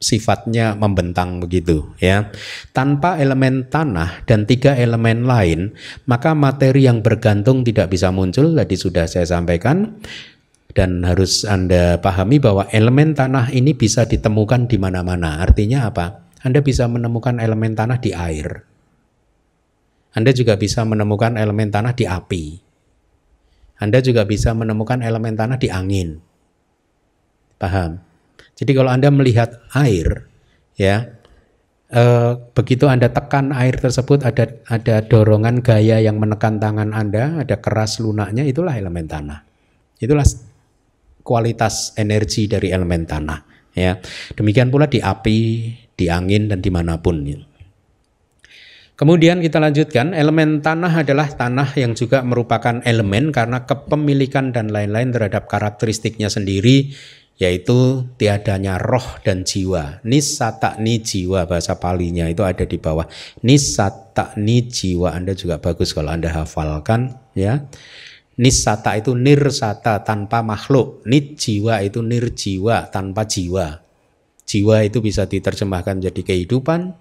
S1: sifatnya membentang begitu ya. Tanpa elemen tanah dan tiga elemen lain, maka materi yang bergantung tidak bisa muncul. Tadi sudah saya sampaikan dan harus Anda pahami bahwa elemen tanah ini bisa ditemukan di mana-mana. Artinya apa? Anda bisa menemukan elemen tanah di air. Anda juga bisa menemukan elemen tanah di api. Anda juga bisa menemukan elemen tanah di angin. Paham? Jadi kalau Anda melihat air, ya, eh, begitu Anda tekan air tersebut ada ada dorongan gaya yang menekan tangan Anda, ada keras lunaknya, itulah elemen tanah. Itulah kualitas energi dari elemen tanah. Ya, demikian pula di api, di angin dan di mana pun. Ya. Kemudian kita lanjutkan, elemen tanah adalah tanah yang juga merupakan elemen karena kepemilikan dan lain-lain terhadap karakteristiknya sendiri yaitu tiadanya roh dan jiwa. Nisata ni jiwa bahasa palinya itu ada di bawah. Nisata ni jiwa Anda juga bagus kalau Anda hafalkan ya. Nisata itu nirsata tanpa makhluk. Nit jiwa itu nirjiwa tanpa jiwa. Jiwa itu bisa diterjemahkan menjadi kehidupan,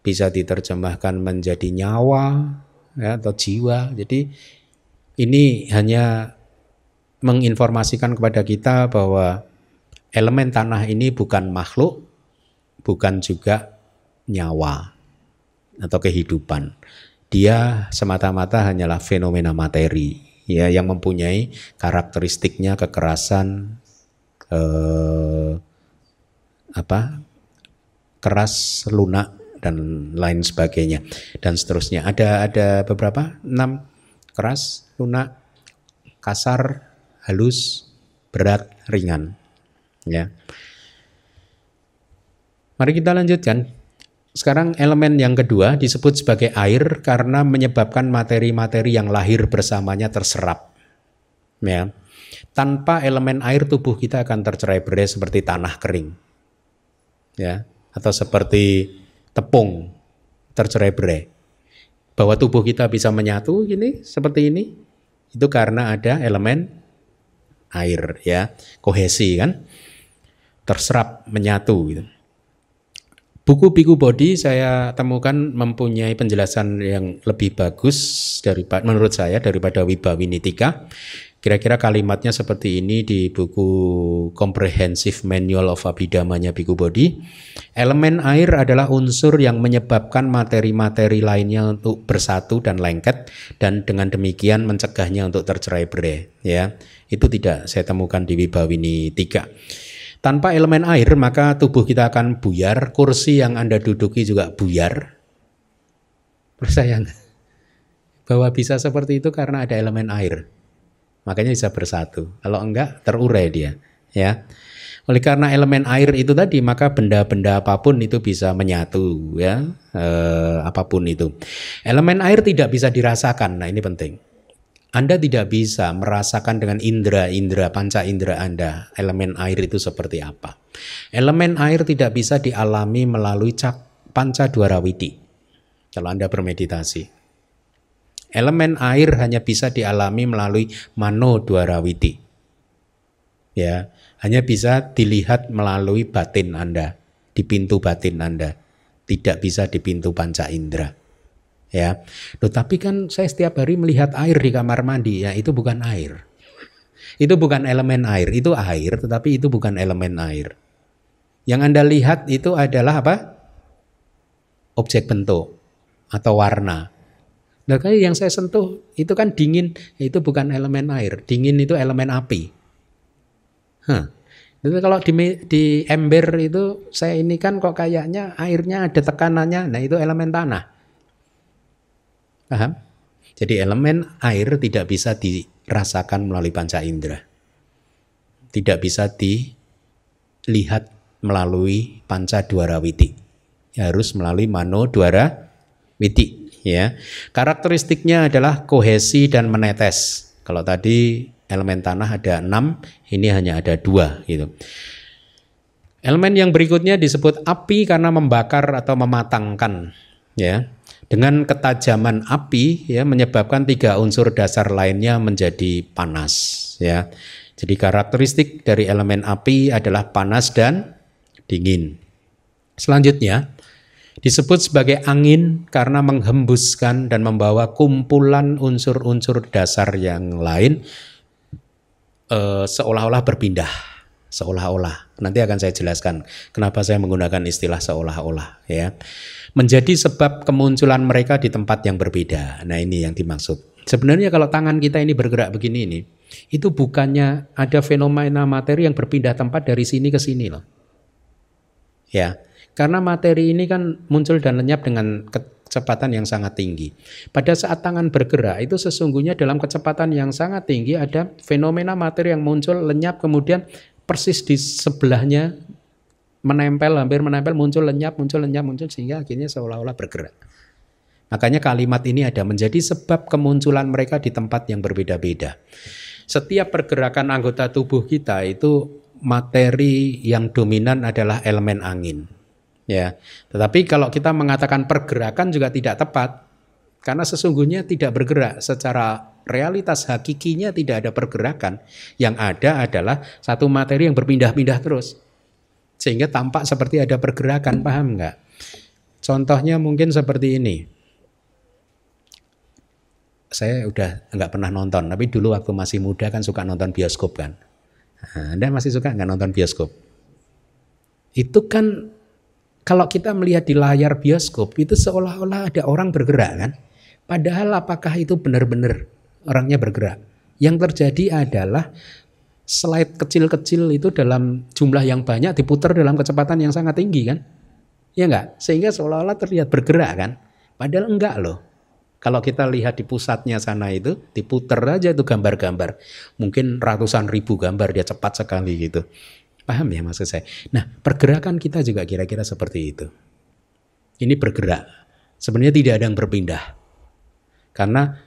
S1: bisa diterjemahkan menjadi nyawa ya, atau jiwa. Jadi ini hanya menginformasikan kepada kita bahwa elemen tanah ini bukan makhluk, bukan juga nyawa atau kehidupan. Dia semata-mata hanyalah fenomena materi ya yang mempunyai karakteristiknya kekerasan eh, apa keras lunak dan lain sebagainya dan seterusnya. Ada ada beberapa? Enam. Keras lunak kasar halus berat ringan Ya. Mari kita lanjutkan. Sekarang elemen yang kedua disebut sebagai air karena menyebabkan materi-materi yang lahir bersamanya terserap. Ya. Tanpa elemen air tubuh kita akan tercerai-berai seperti tanah kering. Ya, atau seperti tepung tercerai-berai. Bahwa tubuh kita bisa menyatu gini seperti ini itu karena ada elemen air ya, kohesi kan terserap menyatu gitu. Buku Biku Body saya temukan mempunyai penjelasan yang lebih bagus daripada menurut saya daripada Wibawinitika. Kira-kira kalimatnya seperti ini di buku Comprehensive Manual of Abhidhamanya Biku Body. Elemen air adalah unsur yang menyebabkan materi-materi lainnya untuk bersatu dan lengket dan dengan demikian mencegahnya untuk tercerai-berai ya. Itu tidak saya temukan di Wibawinitika. Tanpa elemen air maka tubuh kita akan buyar, kursi yang Anda duduki juga buyar. Percaya bahwa bisa seperti itu karena ada elemen air. Makanya bisa bersatu. Kalau enggak terurai dia, ya. Oleh karena elemen air itu tadi, maka benda-benda apa pun itu bisa menyatu, ya, eh, apa pun itu. Elemen air tidak bisa dirasakan. Nah, ini penting. Anda tidak bisa merasakan dengan indera-indera panca indera Anda elemen air itu seperti apa. Elemen air tidak bisa dialami melalui cak panca dwarawiti. Kalau Anda bermeditasi. Elemen air hanya bisa dialami melalui mano dwarawiti. Ya, hanya bisa dilihat melalui batin Anda, di pintu batin Anda. Tidak bisa di pintu panca indera ya. Loh, tapi kan saya setiap hari melihat air di kamar mandi, ya itu bukan air. Itu bukan elemen air, itu air, tetapi itu bukan elemen air. Yang Anda lihat itu adalah apa? Objek bentuk atau warna. Nah, kayak yang saya sentuh itu kan dingin, itu bukan elemen air. Dingin itu elemen api. Huh. Itu kalau di, di ember itu saya ini kan kok kayaknya airnya ada tekanannya, nah itu elemen tanah. Paham? Jadi elemen air tidak bisa dirasakan melalui panca indera. Tidak bisa dilihat melalui panca dwara witi. Harus melalui mano dwara witi. Ya. Karakteristiknya adalah kohesi dan menetes. Kalau tadi elemen tanah ada enam, ini hanya ada dua gitu. Elemen yang berikutnya disebut api karena membakar atau mematangkan. Ya, dengan ketajaman api ya menyebabkan tiga unsur dasar lainnya menjadi panas ya. Jadi karakteristik dari elemen api adalah panas dan dingin. Selanjutnya disebut sebagai angin karena menghembuskan dan membawa kumpulan unsur-unsur dasar yang lain eh, seolah-olah berpindah seolah-olah. Nanti akan saya jelaskan kenapa saya menggunakan istilah seolah-olah ya menjadi sebab kemunculan mereka di tempat yang berbeda. Nah ini yang dimaksud. Sebenarnya kalau tangan kita ini bergerak begini ini, itu bukannya ada fenomena materi yang berpindah tempat dari sini ke sini loh. Ya, karena materi ini kan muncul dan lenyap dengan kecepatan yang sangat tinggi. Pada saat tangan bergerak itu sesungguhnya dalam kecepatan yang sangat tinggi ada fenomena materi yang muncul lenyap kemudian persis di sebelahnya menempel, hampir menempel, muncul lenyap, muncul lenyap, muncul sehingga akhirnya seolah-olah bergerak. Makanya kalimat ini ada menjadi sebab kemunculan mereka di tempat yang berbeda-beda. Setiap pergerakan anggota tubuh kita itu materi yang dominan adalah elemen angin. Ya. Tetapi kalau kita mengatakan pergerakan juga tidak tepat karena sesungguhnya tidak bergerak secara realitas hakikinya tidak ada pergerakan. Yang ada adalah satu materi yang berpindah-pindah terus sehingga tampak seperti ada pergerakan, paham nggak? Contohnya mungkin seperti ini. Saya udah nggak pernah nonton, tapi dulu waktu masih muda kan suka nonton bioskop kan. Nah, anda masih suka nggak nonton bioskop? Itu kan kalau kita melihat di layar bioskop itu seolah-olah ada orang bergerak kan. Padahal apakah itu benar-benar orangnya bergerak? Yang terjadi adalah slide kecil-kecil itu dalam jumlah yang banyak diputar dalam kecepatan yang sangat tinggi kan? Ya enggak? Sehingga seolah-olah terlihat bergerak kan? Padahal enggak loh. Kalau kita lihat di pusatnya sana itu diputar aja itu gambar-gambar. Mungkin ratusan ribu gambar dia cepat sekali gitu. Paham ya maksud saya? Nah pergerakan kita juga kira-kira seperti itu. Ini bergerak. Sebenarnya tidak ada yang berpindah. Karena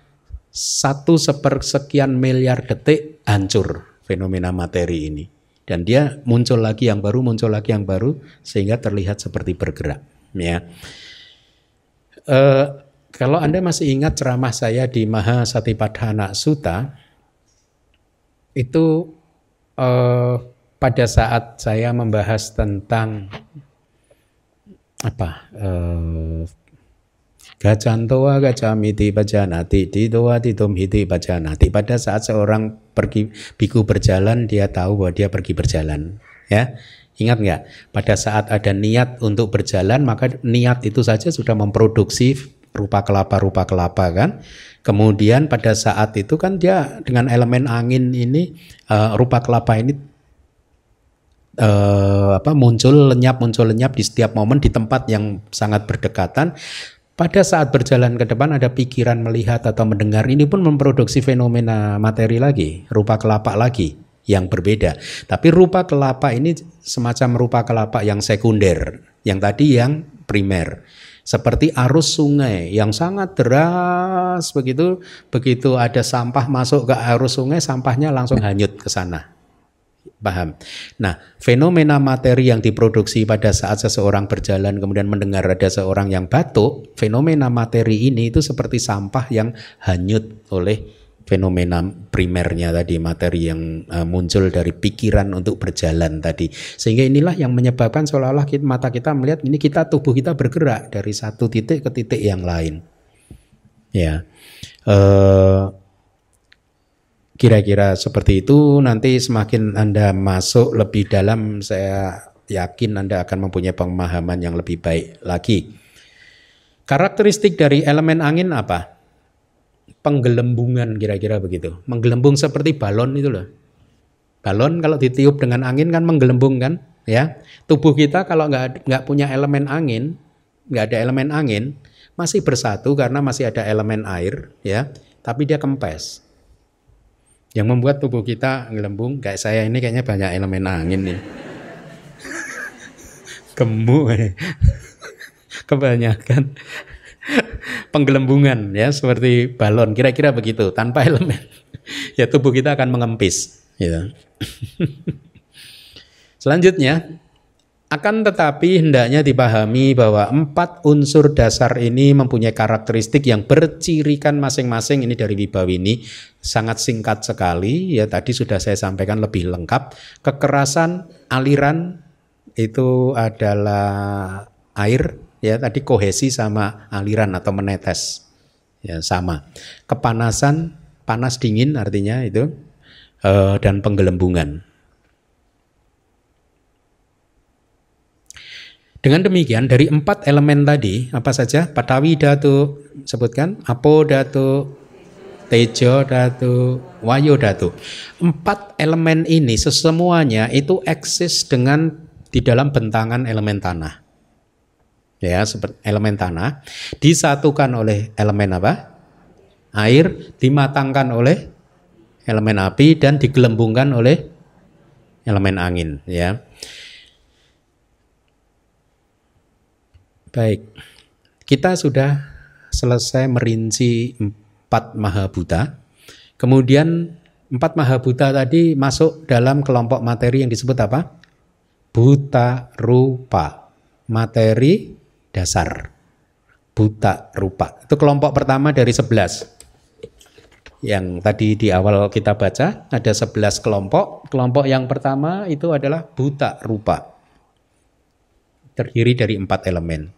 S1: satu sepersekian miliar detik hancur fenomena materi ini. Dan dia muncul lagi yang baru, muncul lagi yang baru, sehingga terlihat seperti bergerak. Ya. E, kalau Anda masih ingat ceramah saya di Maha Satipadhana Sutta, itu e, pada saat saya membahas tentang apa eh, Gajantoa gacamiti bajanati didoa titum hiti bajanati. Pada saat seorang pergi biku berjalan, dia tahu bahwa dia pergi berjalan. Ya, ingat nggak? Pada saat ada niat untuk berjalan, maka niat itu saja sudah memproduksi rupa kelapa rupa kelapa kan. Kemudian pada saat itu kan dia dengan elemen angin ini uh, rupa kelapa ini uh, apa muncul lenyap muncul lenyap di setiap momen di tempat yang sangat berdekatan pada saat berjalan ke depan ada pikiran melihat atau mendengar ini pun memproduksi fenomena materi lagi, rupa kelapa lagi yang berbeda. Tapi rupa kelapa ini semacam rupa kelapa yang sekunder, yang tadi yang primer. Seperti arus sungai yang sangat deras begitu, begitu ada sampah masuk ke arus sungai, sampahnya langsung hanyut ke sana. Paham? Nah, fenomena materi yang diproduksi pada saat seseorang berjalan kemudian mendengar ada seorang yang batuk, fenomena materi ini itu seperti sampah yang hanyut oleh fenomena primernya tadi materi yang uh, muncul dari pikiran untuk berjalan tadi. Sehingga inilah yang menyebabkan seolah-olah mata kita melihat ini kita tubuh kita bergerak dari satu titik ke titik yang lain. Ya. Uh, Kira-kira seperti itu nanti semakin Anda masuk lebih dalam saya yakin Anda akan mempunyai pemahaman yang lebih baik lagi. Karakteristik dari elemen angin apa? Penggelembungan kira-kira begitu. Menggelembung seperti balon itu loh. Balon kalau ditiup dengan angin kan menggelembung kan, ya. Tubuh kita kalau nggak nggak punya elemen angin, nggak ada elemen angin, masih bersatu karena masih ada elemen air, ya. Tapi dia kempes. Yang membuat tubuh kita ngelembung kayak saya ini kayaknya banyak elemen angin nih. Gemuk eh. Kebanyakan penggelembungan ya seperti balon kira-kira begitu tanpa elemen ya tubuh kita akan mengempis gitu. Selanjutnya akan tetapi hendaknya dipahami bahwa empat unsur dasar ini mempunyai karakteristik yang bercirikan masing-masing ini dari Wibawi ini sangat singkat sekali ya tadi sudah saya sampaikan lebih lengkap. Kekerasan aliran itu adalah air ya tadi kohesi sama aliran atau menetes ya sama. Kepanasan panas dingin artinya itu eh, dan penggelembungan Dengan demikian dari empat elemen tadi apa saja? Patawi datu sebutkan, apo datu, tejo datu, wayo datu. Empat elemen ini sesemuanya itu eksis dengan di dalam bentangan elemen tanah. Ya, seperti elemen tanah disatukan oleh elemen apa? Air, dimatangkan oleh elemen api dan digelembungkan oleh elemen angin, ya. Baik, kita sudah selesai merinci empat mahabuta. Kemudian empat mahabuta tadi masuk dalam kelompok materi yang disebut apa? Buta rupa, materi dasar. Buta rupa. Itu kelompok pertama dari sebelas. Yang tadi di awal kita baca ada sebelas kelompok. Kelompok yang pertama itu adalah buta rupa. Terdiri dari empat elemen.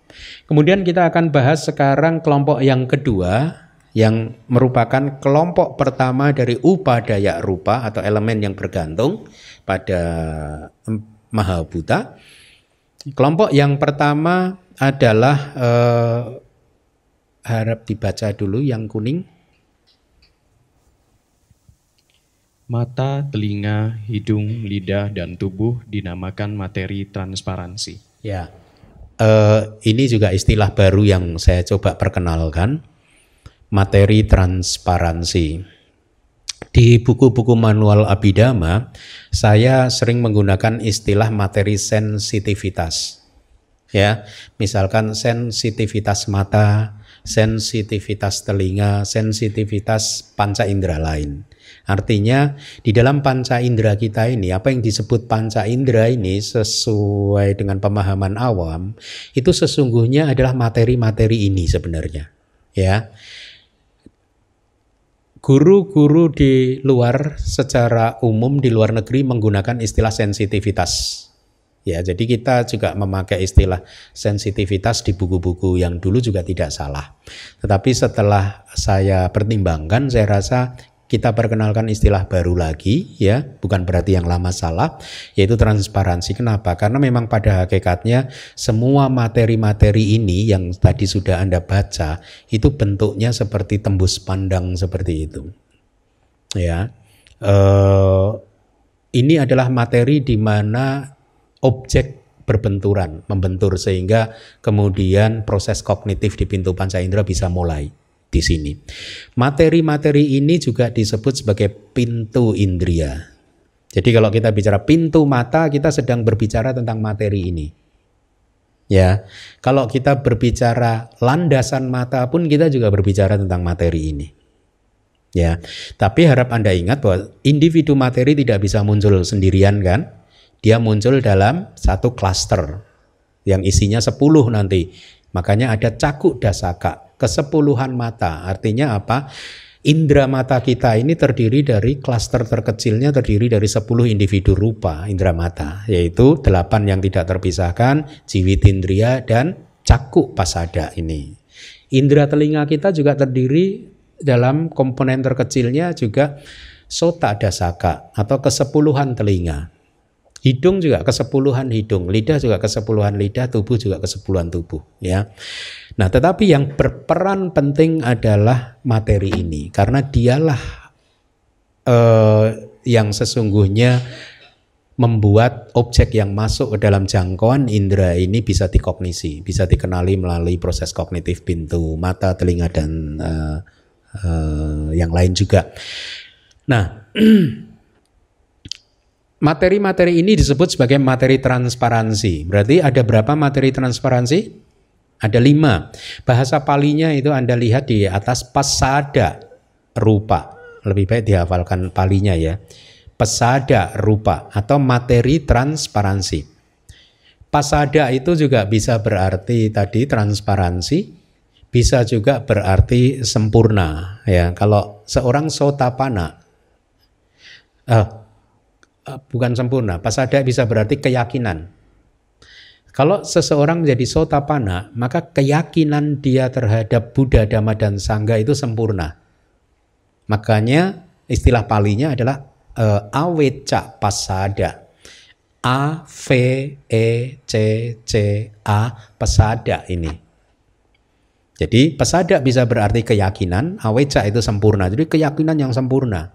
S1: Kemudian kita akan bahas sekarang kelompok yang kedua yang merupakan kelompok pertama dari upadaya rupa atau elemen yang bergantung pada Mahabuta. Kelompok yang pertama adalah eh, harap dibaca dulu yang kuning.
S2: Mata, telinga, hidung, lidah, dan tubuh dinamakan materi transparansi.
S1: Ya, uh, ini juga istilah baru yang saya coba perkenalkan, materi transparansi. Di buku-buku manual Abidama, saya sering menggunakan istilah materi sensitivitas. Ya, misalkan sensitivitas mata, sensitivitas telinga, sensitivitas panca indera lain. Artinya di dalam panca indera kita ini apa yang disebut panca indera ini sesuai dengan pemahaman awam itu sesungguhnya adalah materi-materi ini sebenarnya. Ya. Guru-guru di luar secara umum di luar negeri menggunakan istilah sensitivitas. Ya, jadi kita juga memakai istilah sensitivitas di buku-buku yang dulu juga tidak salah. Tetapi setelah saya pertimbangkan, saya rasa kita perkenalkan istilah baru lagi ya, bukan berarti yang lama salah, yaitu transparansi. Kenapa? Karena memang pada hakikatnya semua materi-materi ini yang tadi sudah Anda baca itu bentuknya seperti tembus pandang seperti itu. Ya. Eh, ini adalah materi di mana objek berbenturan, membentur sehingga kemudian proses kognitif di pintu panca indera bisa mulai di sini. Materi-materi ini juga disebut sebagai pintu indria. Jadi kalau kita bicara pintu mata, kita sedang berbicara tentang materi ini. Ya, kalau kita berbicara landasan mata pun kita juga berbicara tentang materi ini. Ya, tapi harap Anda ingat bahwa individu materi tidak bisa muncul sendirian kan? Dia muncul dalam satu klaster yang isinya 10 nanti. Makanya ada cakuk dasaka kesepuluhan mata. Artinya apa? Indra mata kita ini terdiri dari klaster terkecilnya terdiri dari 10 individu rupa indra mata, yaitu delapan yang tidak terpisahkan, jiwitindria dan cakuk pasada ini. Indra telinga kita juga terdiri dalam komponen terkecilnya juga sota dasaka atau kesepuluhan telinga. Hidung juga kesepuluhan hidung, lidah juga kesepuluhan lidah, tubuh juga kesepuluhan tubuh. Ya, Nah, tetapi yang berperan penting adalah materi ini karena dialah eh, yang sesungguhnya membuat objek yang masuk ke dalam jangkauan indera ini bisa dikognisi, bisa dikenali melalui proses kognitif pintu mata, telinga dan uh, uh, yang lain juga. Nah, Materi-materi ini disebut sebagai materi transparansi. Berarti ada berapa materi transparansi? Ada lima. Bahasa palinya itu Anda lihat di atas pasada rupa. Lebih baik dihafalkan palinya ya. Pesada rupa atau materi transparansi. Pasada itu juga bisa berarti tadi transparansi, bisa juga berarti sempurna ya. Kalau seorang sotapana, Eh, bukan sempurna. Pasada bisa berarti keyakinan. Kalau seseorang menjadi sotapana, maka keyakinan dia terhadap Buddha, Dhamma, dan Sangha itu sempurna. Makanya istilah palinya adalah uh, aweca pasada. A V E C C A pasada ini. Jadi pasada bisa berarti keyakinan, aweca itu sempurna. Jadi keyakinan yang sempurna.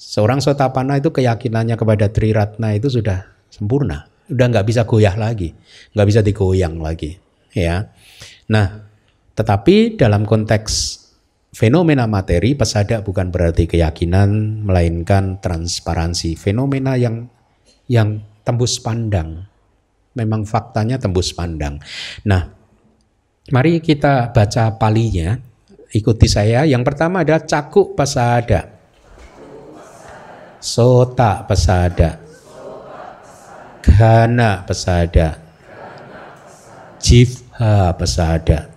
S1: Seorang sotapana itu keyakinannya kepada Triratna itu sudah sempurna, udah nggak bisa goyah lagi, nggak bisa digoyang lagi, ya. Nah, tetapi dalam konteks fenomena materi pesada bukan berarti keyakinan, melainkan transparansi, fenomena yang yang tembus pandang. Memang faktanya tembus pandang. Nah, mari kita baca palinya. Ikuti saya. Yang pertama adalah cakuk pasada sota pesada. Gana pesada. Jivha pesada.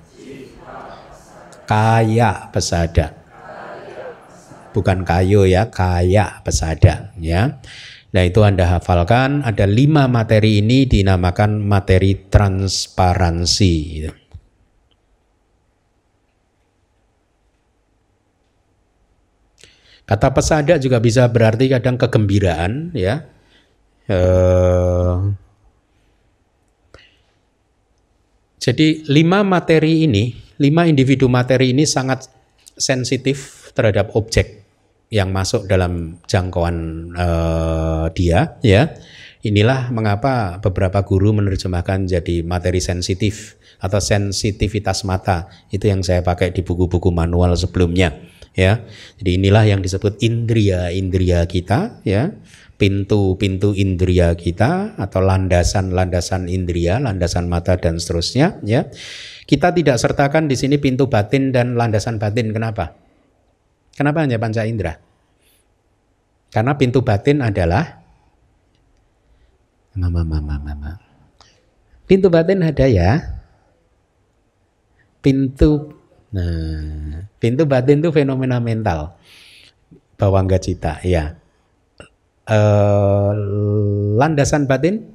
S1: Kaya pesada. Bukan kayu ya kaya pesada ya. Nah itu Anda hafalkan. Ada lima materi ini dinamakan materi transparansi. Gitu. Kata pesada juga bisa berarti kadang kegembiraan ya. Uh, jadi lima materi ini, lima individu materi ini sangat sensitif terhadap objek yang masuk dalam jangkauan uh, dia ya. Inilah mengapa beberapa guru menerjemahkan jadi materi sensitif atau sensitivitas mata. Itu yang saya pakai di buku-buku manual sebelumnya ya. Jadi inilah yang disebut indria-indria kita ya. Pintu-pintu indria kita atau landasan-landasan indria, landasan mata dan seterusnya ya. Kita tidak sertakan di sini pintu batin dan landasan batin. Kenapa? Kenapa hanya panca indera? Karena pintu batin adalah mama mama mama. Pintu batin ada ya. Pintu Nah, pintu batin itu fenomena mental. Bawangga cita, ya. E, landasan batin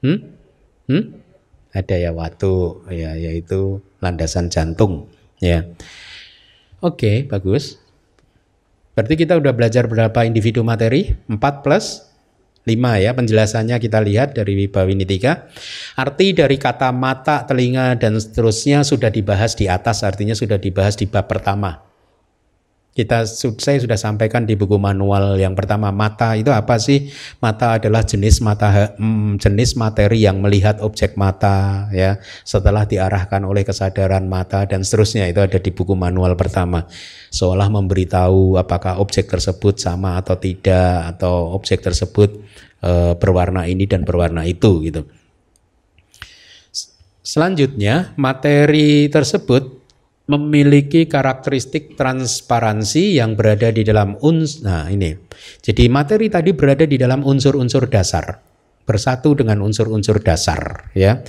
S1: Hmm? Hmm? Ada ya waktu ya yaitu landasan jantung ya. Oke, bagus. Berarti kita udah belajar berapa individu materi? 4 plus 5 ya penjelasannya kita lihat dari Wibawinitika. Arti dari kata mata, telinga dan seterusnya sudah dibahas di atas artinya sudah dibahas di bab pertama kita saya sudah sampaikan di buku manual yang pertama mata itu apa sih? Mata adalah jenis mata hmm, jenis materi yang melihat objek mata ya setelah diarahkan oleh kesadaran mata dan seterusnya. Itu ada di buku manual pertama. Seolah memberitahu apakah objek tersebut sama atau tidak atau objek tersebut e, berwarna ini dan berwarna itu gitu. Selanjutnya materi tersebut memiliki karakteristik transparansi yang berada di dalam uns nah ini. Jadi materi tadi berada di dalam unsur-unsur dasar, bersatu dengan unsur-unsur dasar ya.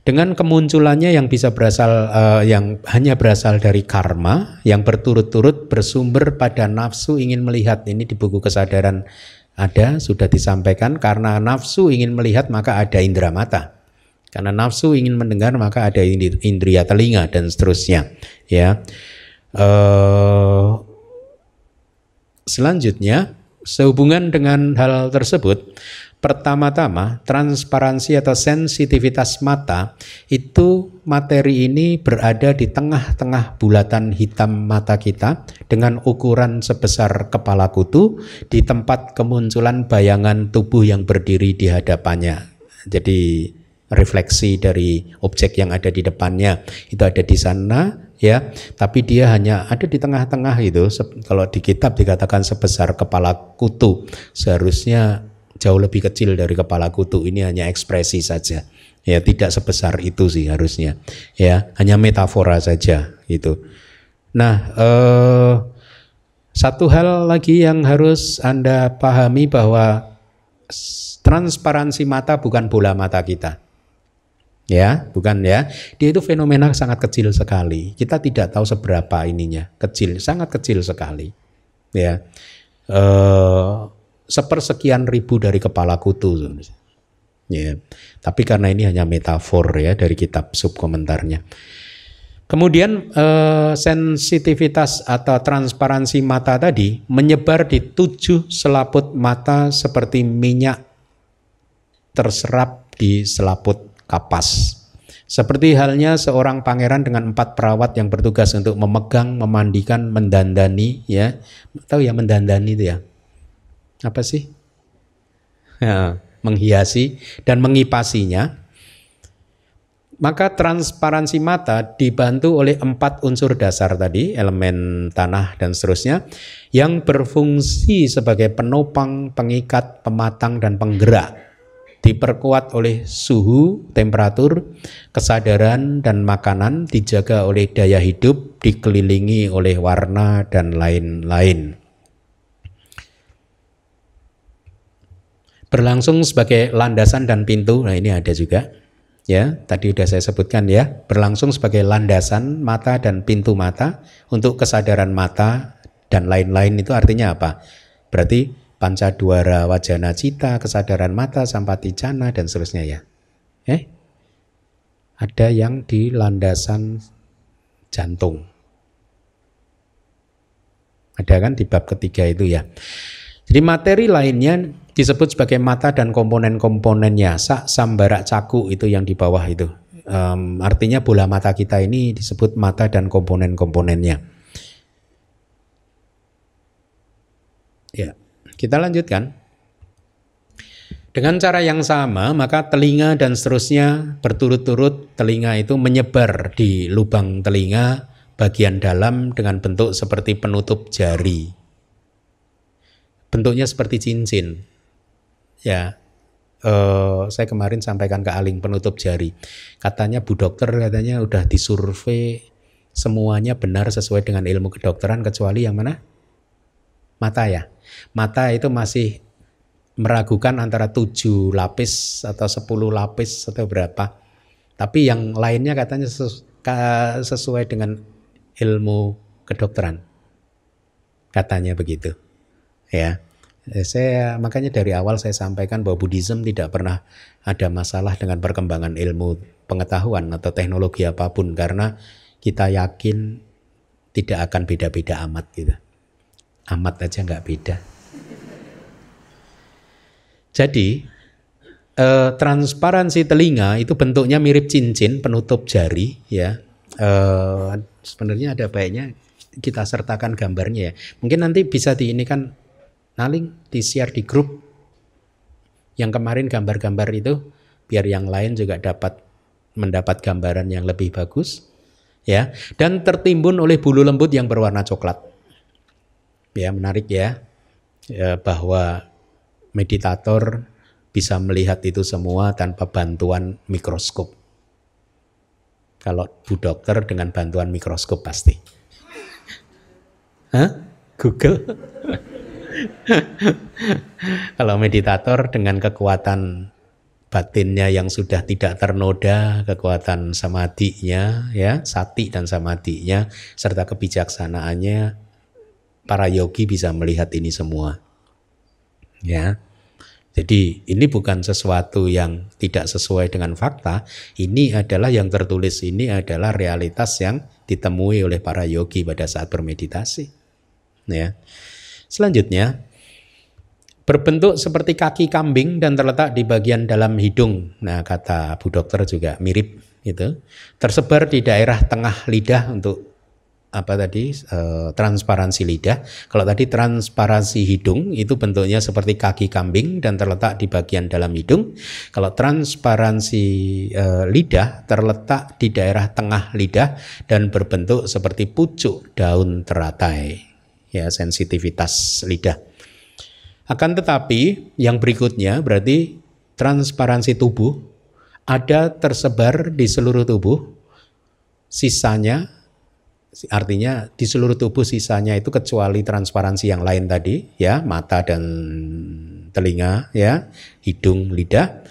S1: Dengan kemunculannya yang bisa berasal uh, yang hanya berasal dari karma yang berturut-turut bersumber pada nafsu ingin melihat ini di buku kesadaran ada sudah disampaikan karena nafsu ingin melihat maka ada indera mata. Karena nafsu ingin mendengar maka ada indria telinga dan seterusnya. Ya. Uh, selanjutnya sehubungan dengan hal tersebut, pertama-tama transparansi atau sensitivitas mata itu materi ini berada di tengah-tengah bulatan hitam mata kita dengan ukuran sebesar kepala kutu di tempat kemunculan bayangan tubuh yang berdiri di hadapannya. Jadi refleksi dari objek yang ada di depannya. Itu ada di sana ya. Tapi dia hanya ada di tengah-tengah itu. Kalau di kitab dikatakan sebesar kepala kutu. Seharusnya jauh lebih kecil dari kepala kutu. Ini hanya ekspresi saja. Ya tidak sebesar itu sih harusnya. Ya hanya metafora saja itu nah eh, satu hal lagi yang harus anda pahami bahwa transparansi mata bukan bola mata kita ya bukan ya. Dia itu fenomena sangat kecil sekali. Kita tidak tahu seberapa ininya. Kecil sangat kecil sekali. Ya. Eh, sepersekian ribu dari kepala kutu ya. Tapi karena ini hanya metafor ya dari kitab subkomentarnya. Kemudian eh, sensitivitas atau transparansi mata tadi menyebar di tujuh selaput mata seperti minyak terserap di selaput kapas. Seperti halnya seorang pangeran dengan empat perawat yang bertugas untuk memegang, memandikan, mendandani, ya, tahu ya mendandani itu ya, apa sih? Ya, menghiasi dan mengipasinya. Maka transparansi mata dibantu oleh empat unsur dasar tadi, elemen tanah dan seterusnya, yang berfungsi sebagai penopang, pengikat, pematang, dan penggerak diperkuat oleh suhu, temperatur, kesadaran dan makanan, dijaga oleh daya hidup, dikelilingi oleh warna dan lain-lain. Berlangsung sebagai landasan dan pintu, nah ini ada juga. Ya, tadi sudah saya sebutkan ya, berlangsung sebagai landasan mata dan pintu mata untuk kesadaran mata dan lain-lain itu artinya apa? Berarti panca duara wajana cita, kesadaran mata, sampati jana dan seterusnya ya. Eh? Ada yang di landasan jantung. Ada kan di bab ketiga itu ya. Jadi materi lainnya disebut sebagai mata dan komponen-komponennya. Sak, sambarak, caku itu yang di bawah itu. Um, artinya bola mata kita ini disebut mata dan komponen-komponennya. Ya. Kita lanjutkan. Dengan cara yang sama, maka telinga dan seterusnya berturut-turut telinga itu menyebar di lubang telinga bagian dalam dengan bentuk seperti penutup jari. Bentuknya seperti cincin. Ya, uh, saya kemarin sampaikan ke Aling penutup jari. Katanya Bu Dokter katanya udah disurvei semuanya benar sesuai dengan ilmu kedokteran kecuali yang mana? Mata ya mata itu masih meragukan antara tujuh lapis atau sepuluh lapis atau berapa. Tapi yang lainnya katanya sesuai dengan ilmu kedokteran. Katanya begitu. Ya. Eh, saya makanya dari awal saya sampaikan bahwa Buddhism tidak pernah ada masalah dengan perkembangan ilmu pengetahuan atau teknologi apa pun karena kita yakin tidak akan beda-beda amat gitu. Amat aja nggak beda. Jadi eh, transparansi telinga itu bentuknya mirip cincin penutup jari ya. Eh, sebenarnya ada baiknya kita sertakan gambarnya ya. Mungkin nanti bisa di ini kan naling di share di grup yang kemarin gambar-gambar itu biar yang lain juga dapat mendapat gambaran yang lebih bagus ya dan tertimbun oleh bulu lembut yang berwarna coklat ya menarik ya, ya bahwa meditator bisa melihat itu semua tanpa bantuan mikroskop. Kalau Bu Dokter dengan bantuan mikroskop pasti. Hah? Google? Kalau meditator dengan kekuatan batinnya yang sudah tidak ternoda, kekuatan samadinya, ya, sati dan samadinya, serta kebijaksanaannya, para yogi bisa melihat ini semua. Ya. Jadi ini bukan sesuatu yang tidak sesuai dengan fakta, ini adalah yang tertulis ini adalah realitas yang ditemui oleh para yogi pada saat bermeditasi. Ya. Selanjutnya berbentuk seperti kaki kambing dan terletak di bagian dalam hidung. Nah, kata Bu Dokter juga mirip itu. Tersebar di daerah tengah lidah untuk apa tadi e, transparansi lidah. Kalau tadi transparansi hidung itu bentuknya seperti kaki kambing dan terletak di bagian dalam hidung. Kalau transparansi e, lidah terletak di daerah tengah lidah dan berbentuk seperti pucuk daun teratai. Ya, sensitivitas lidah. Akan tetapi yang berikutnya berarti transparansi tubuh ada tersebar di seluruh tubuh. Sisanya Artinya di seluruh tubuh sisanya itu kecuali transparansi yang lain tadi ya, mata dan telinga ya, hidung, lidah.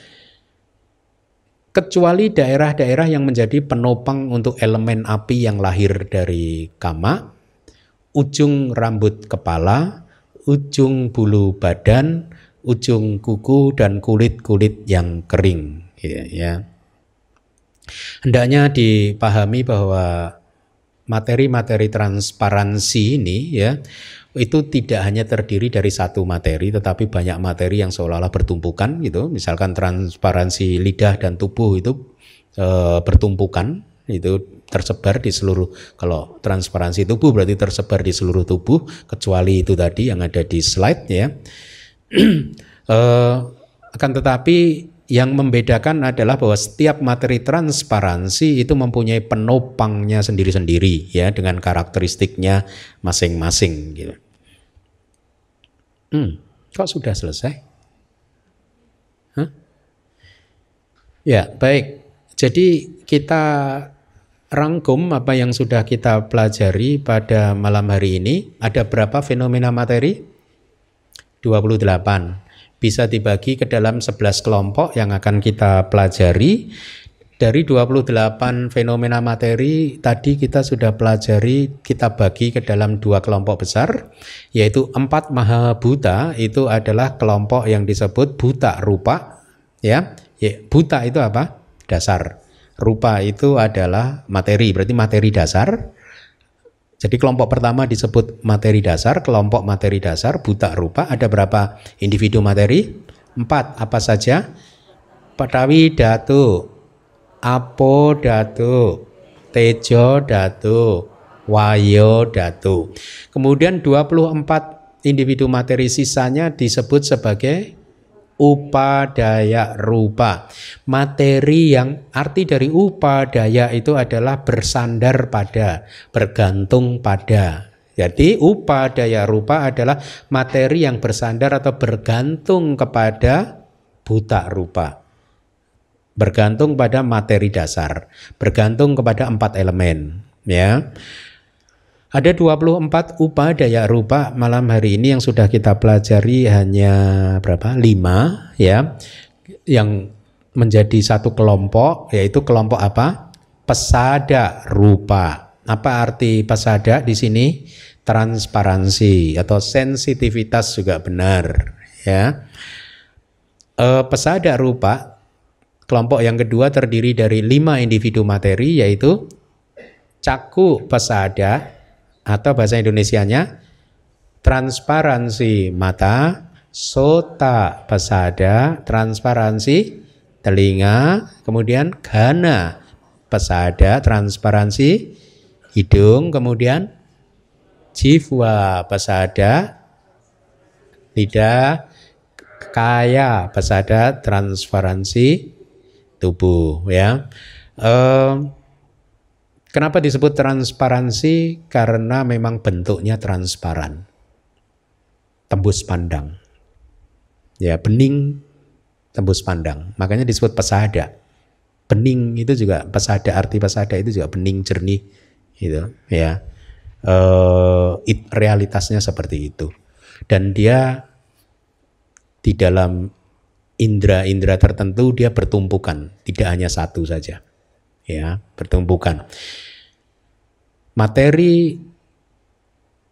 S1: Kecuali daerah-daerah yang menjadi penopang untuk elemen api yang lahir dari kama, ujung rambut kepala, ujung bulu badan, ujung kuku dan kulit-kulit yang kering ya, ya. Hendaknya dipahami bahwa materi-materi transparansi ini ya itu tidak hanya terdiri dari satu materi tetapi banyak materi yang seolah-olah bertumpukan gitu. Misalkan transparansi lidah dan tubuh itu e, bertumpukan itu tersebar di seluruh kalau transparansi tubuh berarti tersebar di seluruh tubuh kecuali itu tadi yang ada di slide ya. E, akan tetapi yang membedakan adalah bahwa setiap materi transparansi itu mempunyai penopangnya sendiri-sendiri ya dengan karakteristiknya masing-masing gitu. Hmm, kok sudah selesai? Hah? Ya, baik. Jadi kita rangkum apa yang sudah kita pelajari pada malam hari ini. Ada berapa fenomena materi? 28 bisa dibagi ke dalam 11 kelompok yang akan kita pelajari. Dari 28 fenomena materi tadi kita sudah pelajari kita bagi ke dalam dua kelompok besar yaitu empat maha buta itu adalah kelompok yang disebut buta rupa ya. buta itu apa? dasar. Rupa itu adalah materi berarti materi dasar jadi kelompok pertama disebut materi dasar, kelompok materi dasar buta rupa. Ada berapa individu materi? Empat. Apa saja? Patawi datu, apo datu, tejo datu, wayo datu. Kemudian 24 individu materi sisanya disebut sebagai upadaya rupa. Materi yang arti dari upadaya itu adalah bersandar pada, bergantung pada. Jadi upadaya rupa adalah materi yang bersandar atau bergantung kepada buta rupa. Bergantung pada materi dasar, bergantung kepada empat elemen, ya. Ada 24 upadaya rupa malam hari ini yang sudah kita pelajari hanya berapa? 5 ya. Yang menjadi satu kelompok yaitu kelompok apa? Pesada rupa. Apa arti pesada di sini? transparansi atau sensitivitas juga benar ya. E, pesada rupa kelompok yang kedua terdiri dari lima individu materi yaitu caku pesada atau bahasa Indonesianya transparansi mata, sota pesada, transparansi telinga, kemudian gana pesada, transparansi hidung, kemudian jiwa pesada, lidah, kaya pesada, transparansi tubuh ya. Um, kenapa disebut transparansi? Karena memang bentuknya transparan, tembus pandang, ya bening, tembus pandang. Makanya disebut pesada. Bening itu juga pesada arti pesada itu juga bening jernih gitu ya uh, it, realitasnya seperti itu dan dia di dalam indera-indera tertentu dia bertumpukan tidak hanya satu saja ya bertumpukan materi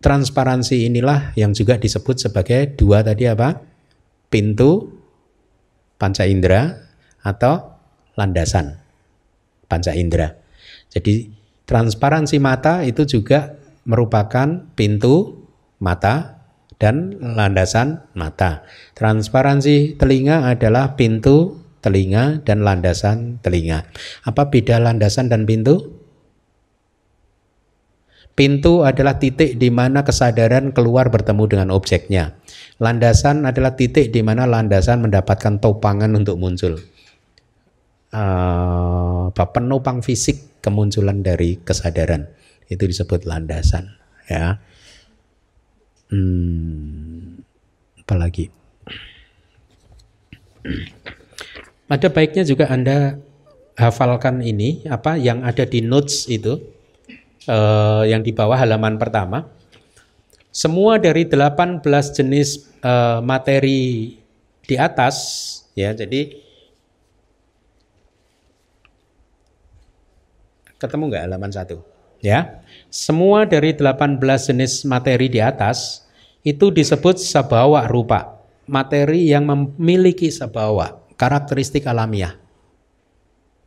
S1: transparansi inilah yang juga disebut sebagai dua tadi apa? Pintu panca indera atau landasan panca indera. Jadi Transparansi mata itu juga merupakan pintu mata dan landasan mata. Transparansi telinga adalah pintu telinga dan landasan telinga. Apa beda landasan dan pintu? Pintu adalah titik di mana kesadaran keluar bertemu dengan objeknya. Landasan adalah titik di mana landasan mendapatkan topangan untuk muncul. Uh, penopang fisik kemunculan dari kesadaran itu disebut landasan ya hmm, apalagi ada baiknya juga anda hafalkan ini apa yang ada di notes itu uh, yang di bawah halaman pertama. Semua dari 18 jenis uh, materi di atas ya jadi Ketemu nggak halaman satu? Ya, semua dari 18 jenis materi di atas itu disebut sabawa rupa, materi yang memiliki sabawa, karakteristik alamiah.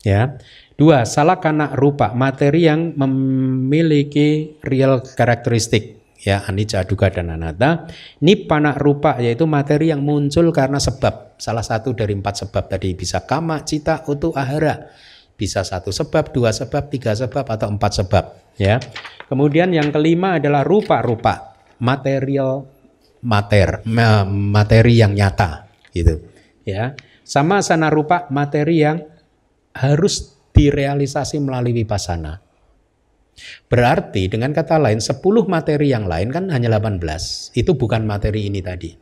S1: Ya, dua salah kana rupa, materi yang memiliki real karakteristik ya anicca duga dan anatta nipana rupa yaitu materi yang muncul karena sebab salah satu dari empat sebab tadi bisa kama cita utu ahara bisa satu sebab, dua sebab, tiga sebab, atau empat sebab. Ya. Kemudian yang kelima adalah rupa-rupa, material mater, materi yang nyata, gitu. Ya. Sama sana rupa materi yang harus direalisasi melalui vipassana. Berarti dengan kata lain 10 materi yang lain kan hanya 18. Itu bukan materi ini tadi.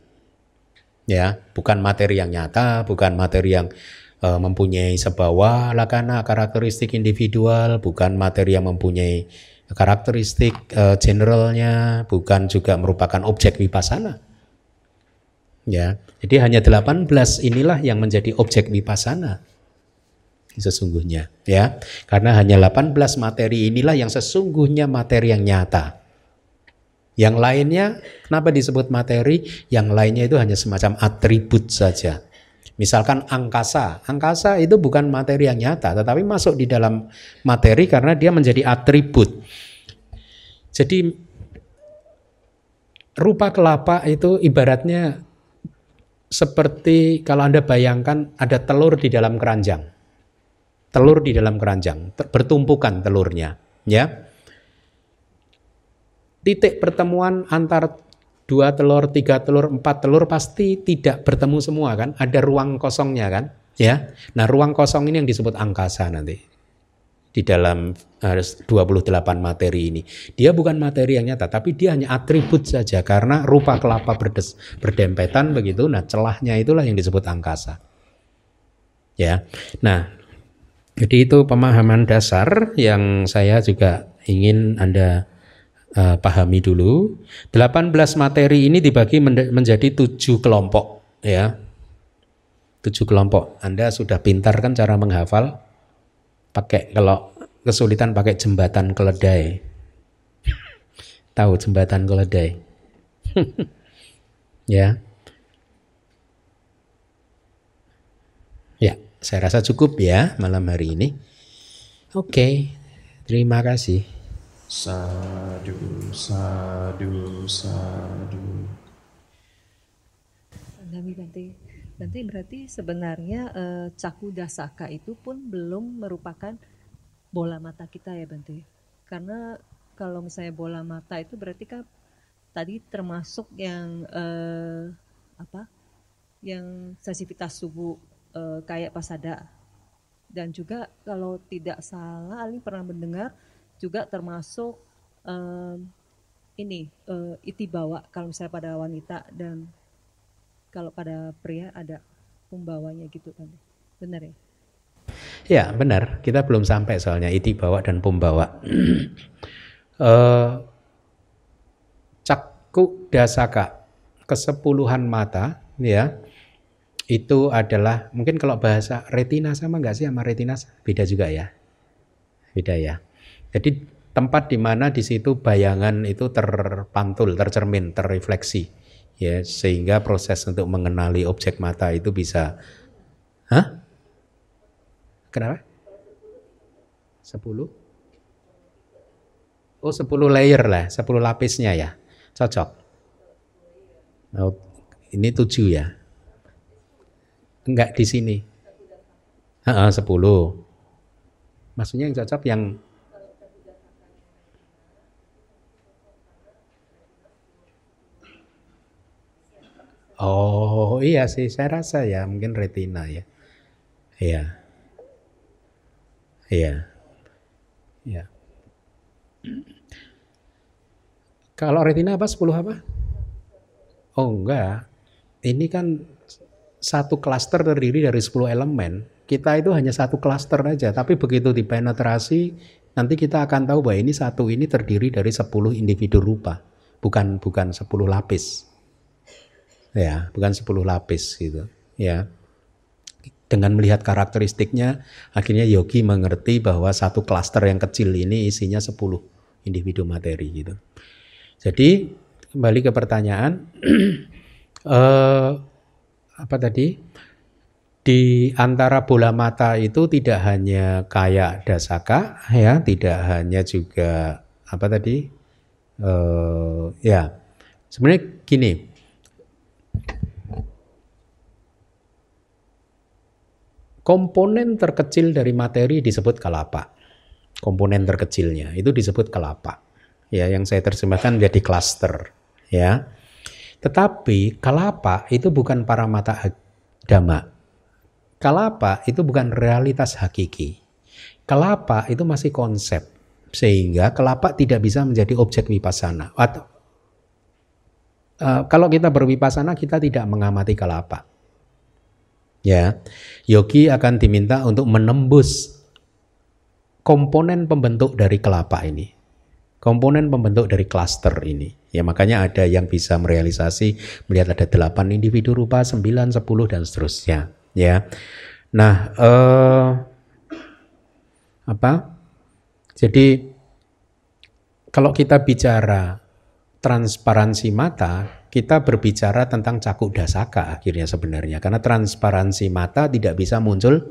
S1: Ya, bukan materi yang nyata, bukan materi yang uh, mempunyai sebuah lakana karakteristik individual, bukan materi yang mempunyai karakteristik uh, generalnya, bukan juga merupakan objek vipassana. Ya, jadi hanya 18 inilah yang menjadi objek vipassana. Sesungguhnya ya. Karena hanya 18 materi inilah yang sesungguhnya materi yang nyata. Yang lainnya kenapa disebut materi? Yang lainnya itu hanya semacam atribut saja. Misalkan angkasa, angkasa itu bukan materi yang nyata, tetapi masuk di dalam materi karena dia menjadi atribut. Jadi rupa kelapa itu ibaratnya seperti kalau Anda bayangkan ada telur di dalam keranjang. Telur di dalam keranjang, bertumpukan telurnya, ya. Titik pertemuan antar dua telur, tiga telur, empat telur pasti tidak bertemu semua kan? Ada ruang kosongnya kan? Ya. Nah, ruang kosong ini yang disebut angkasa nanti di dalam harus 28 materi ini. Dia bukan materi yang nyata, tapi dia hanya atribut saja karena rupa kelapa berdes, berdempetan begitu. Nah, celahnya itulah yang disebut angkasa. Ya. Nah, jadi itu pemahaman dasar yang saya juga ingin Anda uh, pahami dulu. 18 materi ini dibagi menjadi tujuh kelompok ya. Tujuh kelompok. Anda sudah pintar kan cara menghafal? Pakai kalau kesulitan pakai jembatan keledai. tahu jembatan keledai. ya. Ya, saya rasa cukup ya malam hari ini. Oke, terima kasih.
S2: Sadu, sadu, sadu.
S3: Nami Bante, Bante berarti sebenarnya eh, caku dasaka itu pun belum merupakan bola mata kita ya Bante. Karena kalau misalnya bola mata itu berarti kan tadi termasuk yang eh, apa? Yang sensitivitas tubuh eh, kayak pasada. Dan juga kalau tidak salah Ali pernah mendengar juga termasuk ini eh, iti bawa kalau misalnya pada wanita dan kalau pada pria ada pembawanya gitu kan. Benar ya?
S1: Ya benar, kita belum sampai soalnya iti bawa dan pembawa. uh, cakku dasaka kesepuluhan mata ya itu adalah mungkin kalau bahasa retina sama nggak sih sama retina beda juga ya beda ya jadi tempat di mana di situ bayangan itu terpantul tercermin terrefleksi ya sehingga proses untuk mengenali objek mata itu bisa hah kenapa sepuluh Oh 10 layer lah, 10 lapisnya ya. Cocok. Oh, ini 7 ya. Enggak di sini. Heeh, 10. Maksudnya yang cocok yang Oh iya sih saya rasa ya mungkin retina ya. Iya. Iya. Iya. Kalau retina apa 10 apa? Oh enggak. Ini kan satu klaster terdiri dari 10 elemen. Kita itu hanya satu klaster aja, tapi begitu dipenetrasi nanti kita akan tahu bahwa ini satu ini terdiri dari 10 individu rupa, bukan bukan 10 lapis. Ya, bukan 10 lapis gitu. Ya. Dengan melihat karakteristiknya, akhirnya Yogi mengerti bahwa satu klaster yang kecil ini isinya 10 individu materi gitu. Jadi kembali ke pertanyaan, eh, apa tadi? Di antara bola mata itu tidak hanya kayak dasaka, ya, tidak hanya juga apa tadi? Eh, ya, sebenarnya gini. Komponen terkecil dari materi disebut kelapa. Komponen terkecilnya itu disebut kelapa ya yang saya terjemahkan menjadi klaster ya. Tetapi kalapa itu bukan para mata dhamma. Kalapa itu bukan realitas hakiki. Kelapa itu masih konsep sehingga kelapa tidak bisa menjadi objek wipasana. Atau uh, kalau kita berwipasana kita tidak mengamati kelapa. Ya, yogi akan diminta untuk menembus komponen pembentuk dari kelapa ini komponen pembentuk dari klaster ini. Ya makanya ada yang bisa merealisasi melihat ada 8 individu rupa, 9, 10 dan seterusnya, ya. Nah, eh, apa? Jadi kalau kita bicara transparansi mata, kita berbicara tentang cakuk dasaka akhirnya sebenarnya. Karena transparansi mata tidak bisa muncul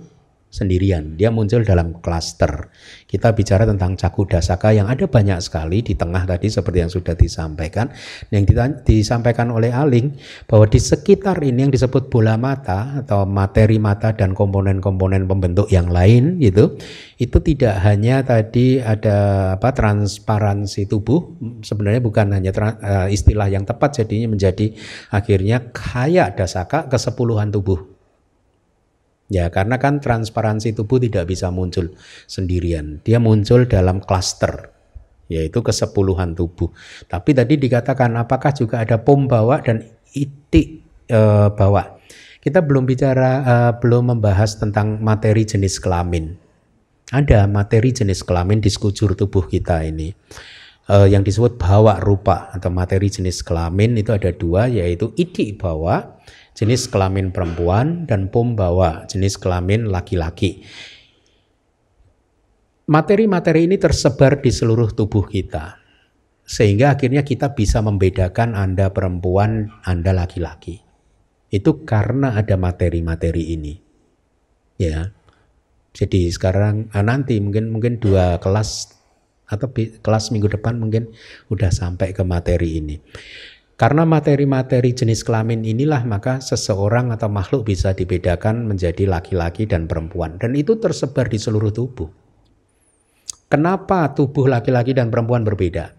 S1: sendirian. Dia muncul dalam klaster. Kita bicara tentang caku dasaka yang ada banyak sekali di tengah tadi seperti yang sudah disampaikan. Yang disampaikan oleh Aling bahwa di sekitar ini yang disebut bola mata atau materi mata dan komponen-komponen pembentuk yang lain gitu. Itu tidak hanya tadi ada apa transparansi tubuh sebenarnya bukan hanya uh, istilah yang tepat jadinya menjadi akhirnya kayak dasaka kesepuluhan tubuh Ya, karena kan transparansi tubuh tidak bisa muncul sendirian. Dia muncul dalam klaster, yaitu kesepuluhan tubuh. Tapi tadi dikatakan apakah juga ada pom bawa dan itik e, bawa. Kita belum bicara, e, belum membahas tentang materi jenis kelamin. Ada materi jenis kelamin di sekujur tubuh kita ini. E, yang disebut bawa rupa atau materi jenis kelamin itu ada dua, yaitu itik bawa jenis kelamin perempuan dan pumbawa jenis kelamin laki-laki. Materi-materi ini tersebar di seluruh tubuh kita. Sehingga akhirnya kita bisa membedakan Anda perempuan, Anda laki-laki. Itu karena ada materi-materi ini. Ya. Jadi sekarang ah, nanti mungkin mungkin dua kelas atau kelas minggu depan mungkin udah sampai ke materi ini. Karena materi-materi jenis kelamin inilah maka seseorang atau makhluk bisa dibedakan menjadi laki-laki dan perempuan dan itu tersebar di seluruh tubuh. Kenapa tubuh laki-laki dan perempuan berbeda?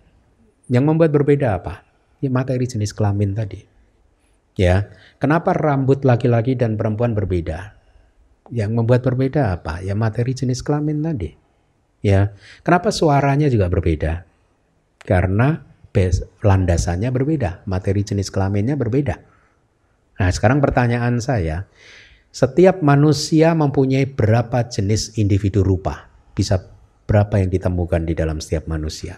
S1: Yang membuat berbeda apa? Ya materi jenis kelamin tadi. Ya, kenapa rambut laki-laki dan perempuan berbeda? Yang membuat berbeda apa? Ya materi jenis kelamin tadi. Ya, kenapa suaranya juga berbeda? Karena landasannya berbeda, materi jenis kelaminnya berbeda. Nah, sekarang pertanyaan saya, setiap manusia mempunyai berapa jenis individu rupa? Bisa berapa yang ditemukan di dalam setiap manusia?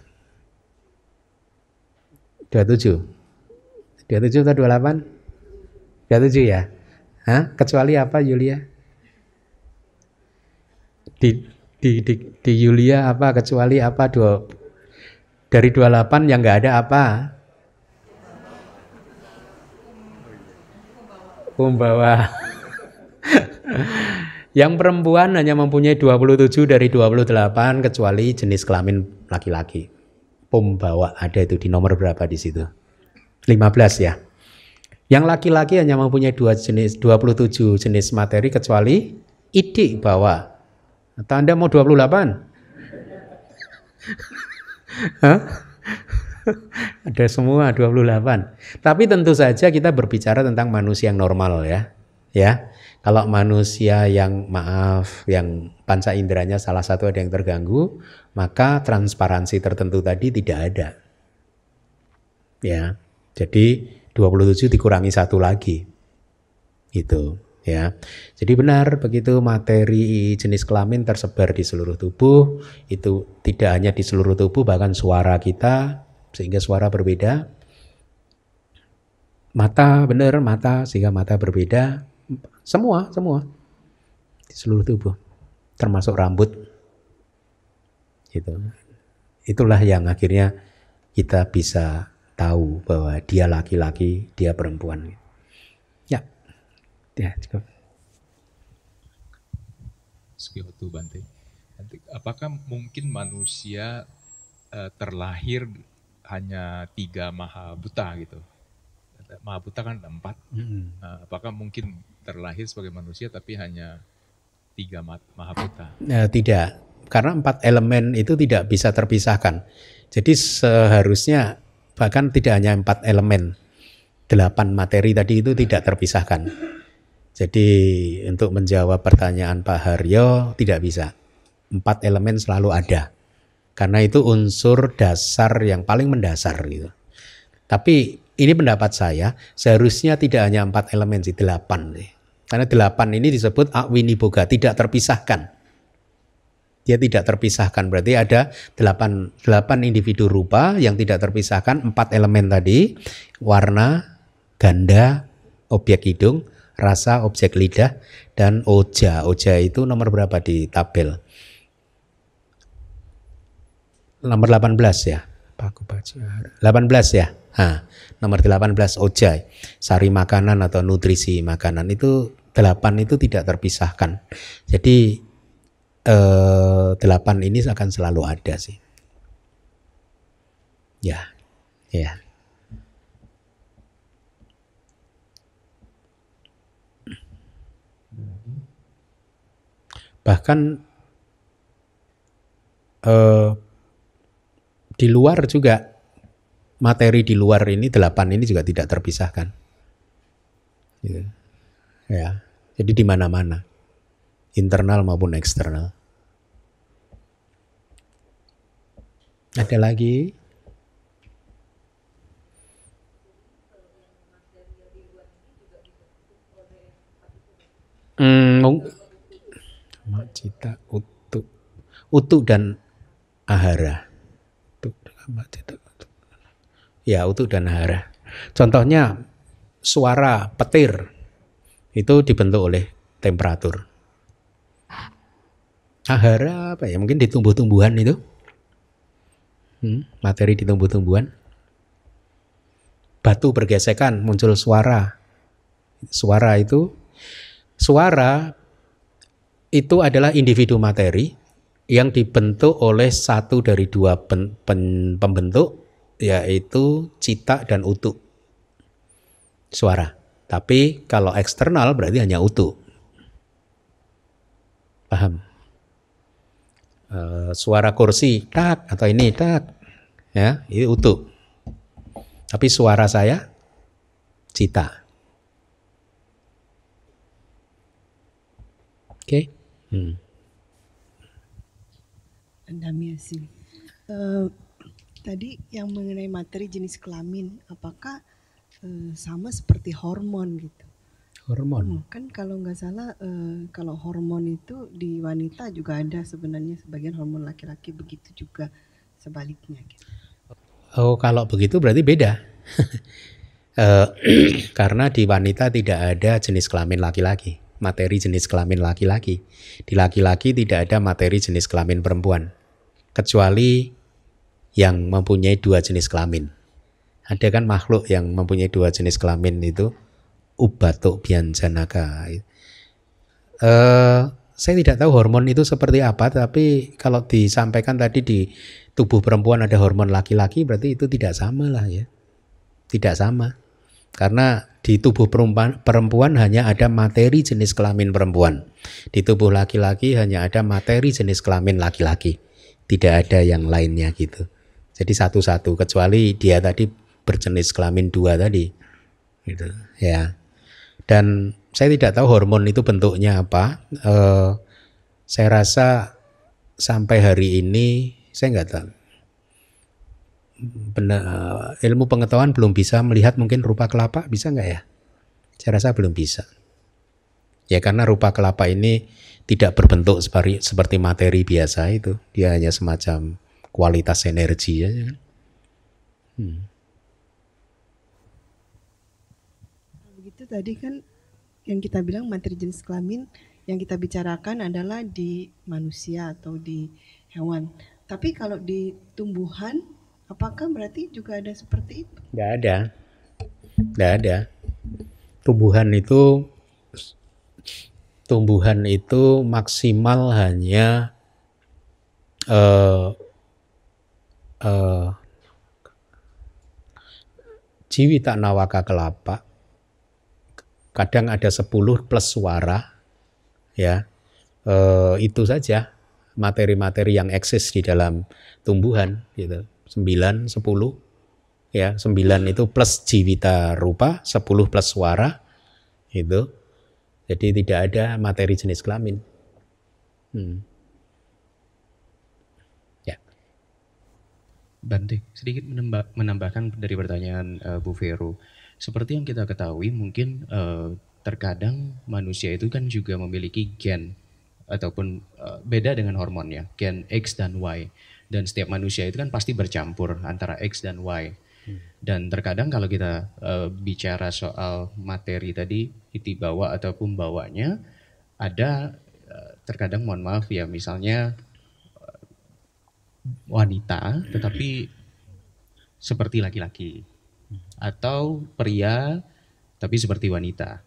S1: 27. 27 atau 28? 27 ya? Hah? Kecuali apa Yulia? Di, di, di, di Yulia apa kecuali apa dua dari 28 yang nggak ada apa? Pembawa. yang perempuan hanya mempunyai 27 dari 28 kecuali jenis kelamin laki-laki. Pembawa ada itu di nomor berapa di situ? 15 ya. Yang laki-laki hanya mempunyai dua jenis 27 jenis materi kecuali idik bawa. Atau Anda mau 28? Ada semua 28. Tapi tentu saja kita berbicara tentang manusia yang normal ya. Ya. Kalau manusia yang maaf, yang panca inderanya salah satu ada yang terganggu, maka transparansi tertentu tadi tidak ada. Ya. Jadi 27 dikurangi satu lagi. Itu ya. Jadi benar begitu materi jenis kelamin tersebar di seluruh tubuh, itu tidak hanya di seluruh tubuh bahkan suara kita sehingga suara berbeda. Mata benar mata sehingga mata berbeda. Semua, semua di seluruh tubuh termasuk rambut. Gitu. Itulah yang akhirnya kita bisa tahu bahwa dia laki-laki, dia perempuan. Ya, cukup.
S4: Sekiotu Bante. Apakah mungkin manusia uh, terlahir hanya tiga maha buta gitu? Maha buta kan empat. Uh, apakah mungkin terlahir sebagai manusia tapi hanya tiga maha buta?
S1: Nah, tidak, karena empat elemen itu tidak bisa terpisahkan. Jadi seharusnya bahkan tidak hanya empat elemen, delapan materi tadi itu tidak terpisahkan. Jadi untuk menjawab pertanyaan Pak Haryo tidak bisa. Empat elemen selalu ada. Karena itu unsur dasar yang paling mendasar gitu. Tapi ini pendapat saya, seharusnya tidak hanya empat elemen sih, delapan. Sih. Karena delapan ini disebut akwini boga, tidak terpisahkan. Dia tidak terpisahkan, berarti ada delapan, delapan individu rupa yang tidak terpisahkan, empat elemen tadi, warna, ganda, objek hidung, rasa objek lidah dan oja. Oja itu nomor berapa di tabel? Nomor 18 ya. Paku baca. 18 ya. Ha, nomor 18 oja. Sari makanan atau nutrisi makanan itu 8 itu tidak terpisahkan. Jadi eh, 8 ini akan selalu ada sih. Ya. Ya. Bahkan eh, di luar juga materi di luar ini delapan ini juga tidak terpisahkan. Gitu. Ya, jadi di mana-mana, internal maupun eksternal. Ada lagi? Hmm, cita utuk. Utuk dan ahara. Utuk cita ya utuk dan ahara. Contohnya suara petir. Itu dibentuk oleh temperatur. Ahara apa ya? Mungkin di tumbuh-tumbuhan itu. Hmm, materi di tumbuh-tumbuhan. Batu bergesekan, muncul suara. Suara itu suara itu adalah individu materi yang dibentuk oleh satu dari dua pen, pen, pembentuk yaitu cita dan utuk suara. Tapi kalau eksternal berarti hanya utuk. Paham? E, suara kursi tak atau ini tak ya ini utuh. Tapi suara saya cita. Oke. Okay? Hmm.
S5: Damiasi. Uh, tadi yang mengenai materi jenis kelamin, apakah uh, sama seperti hormon gitu?
S1: Hormon.
S5: Hmm, kan kalau nggak salah, uh, kalau hormon itu di wanita juga ada sebenarnya sebagian hormon laki-laki begitu juga sebaliknya. Gitu.
S1: Oh, kalau begitu berarti beda. uh, karena di wanita tidak ada jenis kelamin laki-laki materi jenis kelamin laki-laki. Di laki-laki tidak ada materi jenis kelamin perempuan. Kecuali yang mempunyai dua jenis kelamin. Ada kan makhluk yang mempunyai dua jenis kelamin itu ubatuk bianjanaka. Uh, saya tidak tahu hormon itu seperti apa, tapi kalau disampaikan tadi di tubuh perempuan ada hormon laki-laki, berarti itu tidak sama lah ya. Tidak sama. Karena di tubuh perempuan, perempuan hanya ada materi jenis kelamin perempuan. Di tubuh laki-laki hanya ada materi jenis kelamin laki-laki. Tidak ada yang lainnya gitu. Jadi satu-satu kecuali dia tadi berjenis kelamin dua tadi. Gitu, ya. Dan saya tidak tahu hormon itu bentuknya apa. Uh, saya rasa sampai hari ini saya nggak tahu eh, ilmu pengetahuan belum bisa melihat mungkin rupa kelapa bisa nggak ya? Saya rasa belum bisa. Ya karena rupa kelapa ini tidak berbentuk seperti, seperti materi biasa itu, dia hanya semacam kualitas energi aja. Hmm.
S5: Begitu tadi kan yang kita bilang materi jenis kelamin yang kita bicarakan adalah di manusia atau di hewan. Tapi kalau di tumbuhan Apakah berarti juga ada seperti itu?
S1: Tidak ada. Tidak ada. Tumbuhan itu tumbuhan itu maksimal hanya uh, uh, tak nawaka kelapa kadang ada 10 plus suara ya uh, itu saja materi-materi yang eksis di dalam tumbuhan gitu 9, 10 ya 9 itu plus jiwita rupa 10 plus suara itu jadi tidak ada materi jenis kelamin. Hmm.
S2: ya. Bante sedikit menambah, menambahkan dari pertanyaan uh, Bu Vero. Seperti yang kita ketahui mungkin uh, terkadang manusia itu kan juga memiliki gen ataupun uh, beda dengan hormonnya gen X dan Y dan setiap manusia itu kan pasti bercampur antara X dan Y. Hmm. Dan terkadang kalau kita uh, bicara soal materi tadi iti bawa ataupun bawanya ada uh, terkadang mohon maaf ya misalnya uh, wanita tetapi seperti laki-laki atau pria tapi seperti wanita.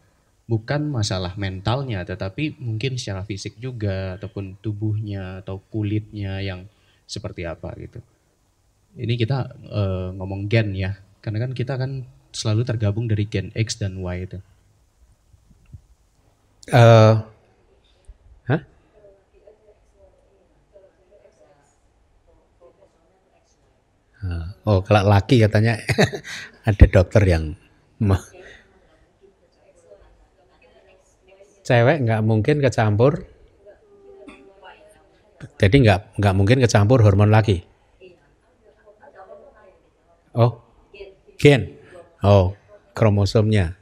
S2: Bukan masalah mentalnya tetapi mungkin secara fisik juga ataupun tubuhnya atau kulitnya yang seperti apa gitu. Ini kita uh, ngomong gen ya, karena kan kita kan selalu tergabung dari gen X dan Y itu. Uh, huh?
S1: Oh, kalau laki katanya ada dokter yang cewek nggak mungkin kecampur jadi nggak nggak mungkin kecampur hormon lagi. Oh, gen. Oh, kromosomnya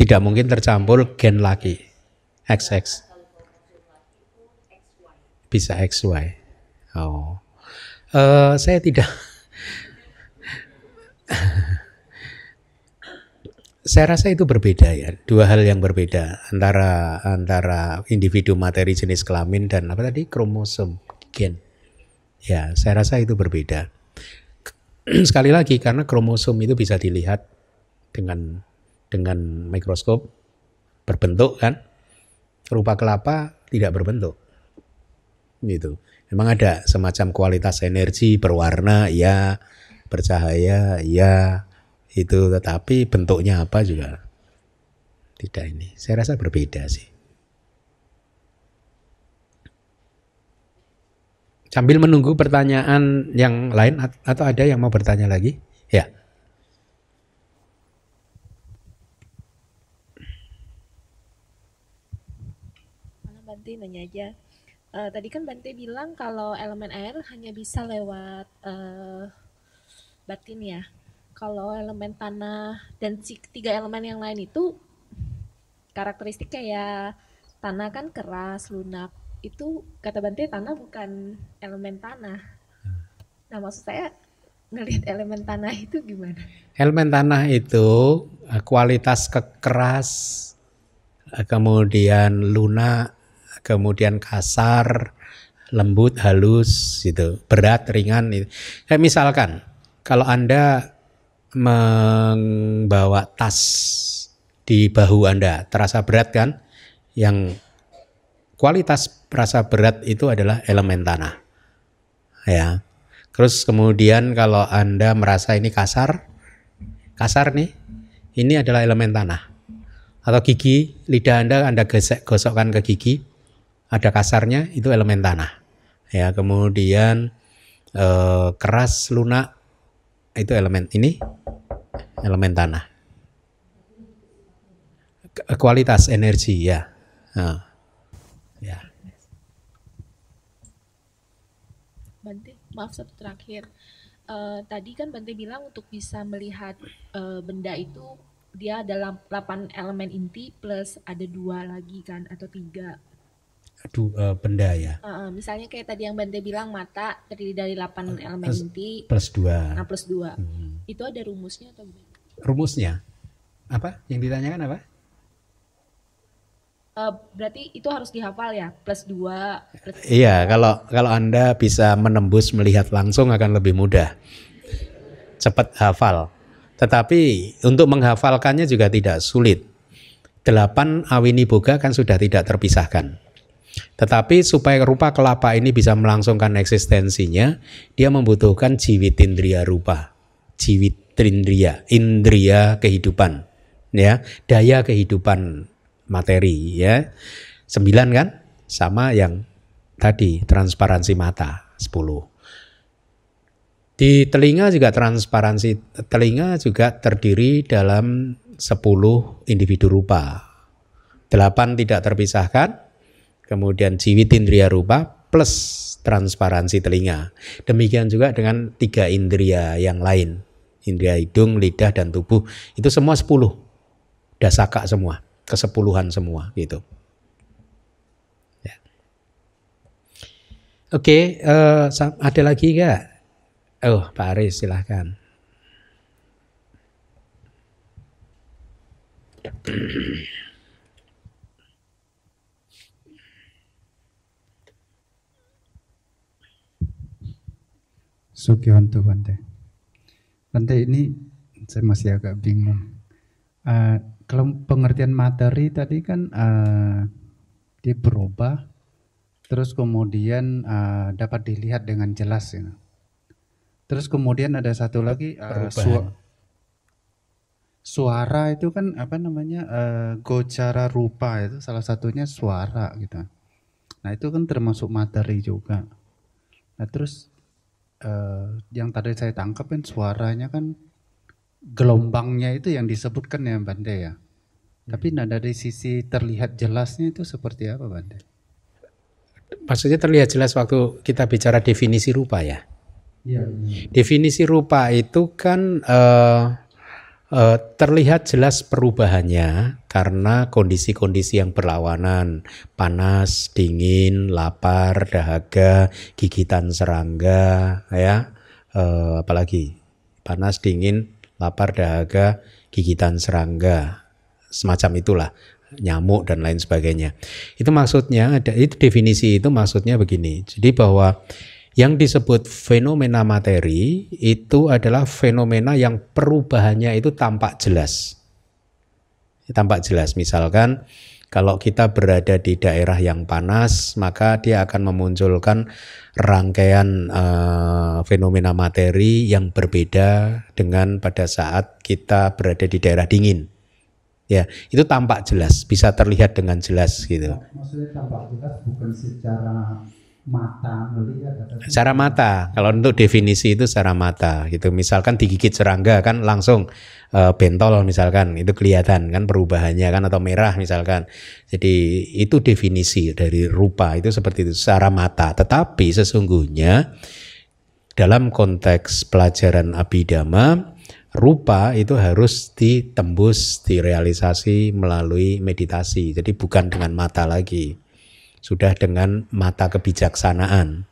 S1: tidak mungkin tercampur gen laki. XX. Bisa XY. Oh, uh, saya tidak. saya rasa itu berbeda ya, dua hal yang berbeda antara antara individu materi jenis kelamin dan apa tadi kromosom gen. Ya, saya rasa itu berbeda. sekali lagi karena kromosom itu bisa dilihat dengan dengan mikroskop berbentuk kan. Rupa kelapa tidak berbentuk. Gitu. Memang ada semacam kualitas energi berwarna ya, bercahaya ya, itu tetapi bentuknya apa juga tidak ini. Saya rasa berbeda sih. Sambil menunggu pertanyaan yang lain atau ada yang mau bertanya lagi? Ya.
S6: Bante nanya aja. Uh, tadi kan Bante bilang kalau elemen air hanya bisa lewat uh, batin ya. Kalau elemen tanah dan tiga elemen yang lain itu karakteristik kayak tanah kan keras, lunak, itu kata Bante tanah bukan elemen tanah. Nah maksud saya ngelihat elemen tanah itu gimana?
S1: Elemen tanah itu eh, kualitas kekeras, eh, kemudian lunak, kemudian kasar, lembut, halus, itu berat, ringan. Itu. Kayak misalkan kalau anda membawa tas di bahu anda terasa berat kan? Yang kualitas rasa berat itu adalah elemen tanah. Ya. Terus kemudian kalau Anda merasa ini kasar, kasar nih, ini adalah elemen tanah. Atau gigi, lidah Anda Anda gesek, gosokkan ke gigi, ada kasarnya, itu elemen tanah. Ya, kemudian eh, keras, lunak, itu elemen ini, elemen tanah. Kualitas energi ya. Nah.
S6: Bante, maaf satu terakhir. Uh, tadi kan Bante bilang untuk bisa melihat uh, benda itu dia dalam 8 elemen inti plus ada dua lagi kan atau tiga.
S1: Aduh, uh, benda ya.
S6: Uh, misalnya kayak tadi yang Bante bilang mata terdiri dari 8 uh, elemen
S1: plus,
S6: inti
S1: plus dua.
S6: Nah, plus dua. Hmm. Itu ada rumusnya atau gimana?
S1: Rumusnya apa? Yang ditanyakan apa?
S6: Uh, berarti itu harus dihafal ya plus dua. Plus
S1: iya kalau kalau anda bisa menembus melihat langsung akan lebih mudah cepat hafal tetapi untuk menghafalkannya juga tidak sulit delapan awini boga kan sudah tidak terpisahkan tetapi supaya rupa kelapa ini bisa melangsungkan eksistensinya dia membutuhkan jiwitindria rupa jiwitindria indria kehidupan ya daya kehidupan materi ya. Sembilan kan? Sama yang tadi transparansi mata sepuluh. Di telinga juga transparansi telinga juga terdiri dalam sepuluh individu rupa. Delapan tidak terpisahkan, kemudian jiwit indria rupa plus transparansi telinga. Demikian juga dengan tiga indria yang lain. Indria hidung, lidah, dan tubuh. Itu semua sepuluh. Dasaka semua kesepuluhan semua gitu. Ya. Oke, uh, ada lagi nggak? Oh, Pak Aris silahkan.
S7: Sukiwanto Bante. Bante ini saya masih agak bingung. Uh, kalau pengertian materi tadi kan uh, dia berubah, terus kemudian uh, dapat dilihat dengan jelas. Ya. Terus kemudian ada satu lagi uh, su suara itu kan apa namanya uh, gocara rupa itu salah satunya suara gitu. Nah itu kan termasuk materi juga. Nah terus uh, yang tadi saya tangkap kan suaranya kan gelombangnya itu yang disebutkan ya Bande ya. Hmm. Tapi nah dari sisi terlihat jelasnya itu seperti apa Bande?
S1: Maksudnya terlihat jelas waktu kita bicara definisi rupa ya.
S7: Ya.
S1: Definisi rupa itu kan uh, uh, terlihat jelas perubahannya karena kondisi-kondisi yang berlawanan, panas, dingin, lapar, dahaga, gigitan serangga, ya, uh, apalagi panas, dingin, lapar, dahaga, gigitan serangga, semacam itulah, nyamuk dan lain sebagainya. Itu maksudnya ada itu definisi itu maksudnya begini. Jadi bahwa Yang disebut fenomena materi itu adalah fenomena yang perubahannya itu tampak jelas. Tampak jelas misalkan kalau kita berada di daerah yang panas, maka dia akan memunculkan rangkaian uh, fenomena materi yang berbeda dengan pada saat kita berada di daerah dingin. Ya, itu tampak jelas, bisa terlihat dengan jelas gitu.
S7: Maksudnya tampak jelas bukan secara mata melihat
S1: Secara mata, kalau untuk definisi itu secara mata gitu. Misalkan digigit serangga kan langsung eh, bentol misalkan, itu kelihatan kan perubahannya kan atau merah misalkan. Jadi itu definisi dari rupa itu seperti itu secara mata. Tetapi sesungguhnya dalam konteks pelajaran abidama rupa itu harus ditembus, direalisasi melalui meditasi. Jadi bukan dengan mata lagi. Sudah dengan mata kebijaksanaan.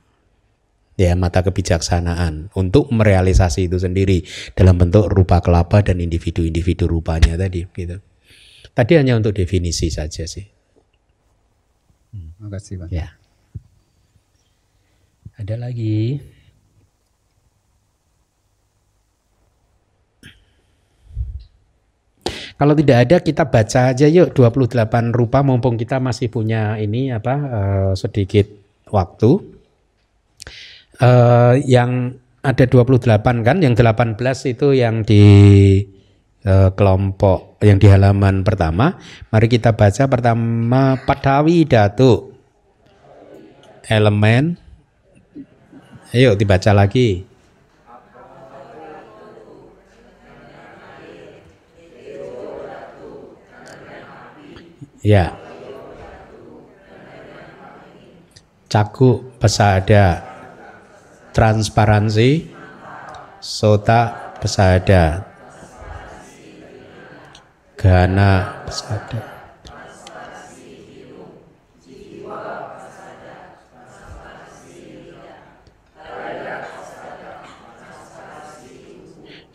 S1: Ya, mata kebijaksanaan untuk merealisasi itu sendiri dalam bentuk rupa kelapa dan individu-individu rupanya tadi gitu. Tadi hanya untuk definisi saja sih.
S7: Terima kasih, Pak.
S1: Ya. Ada lagi? Kalau tidak ada kita baca aja yuk 28 rupa mumpung kita masih punya ini apa eh, sedikit waktu. Eh, yang ada 28 kan, yang 18 itu yang di eh, kelompok yang di halaman pertama. Mari kita baca pertama Padawi Datu. Elemen Ayo dibaca lagi. Ya. Caku pesada. Transparansi. Sota pesada. Gana pesada.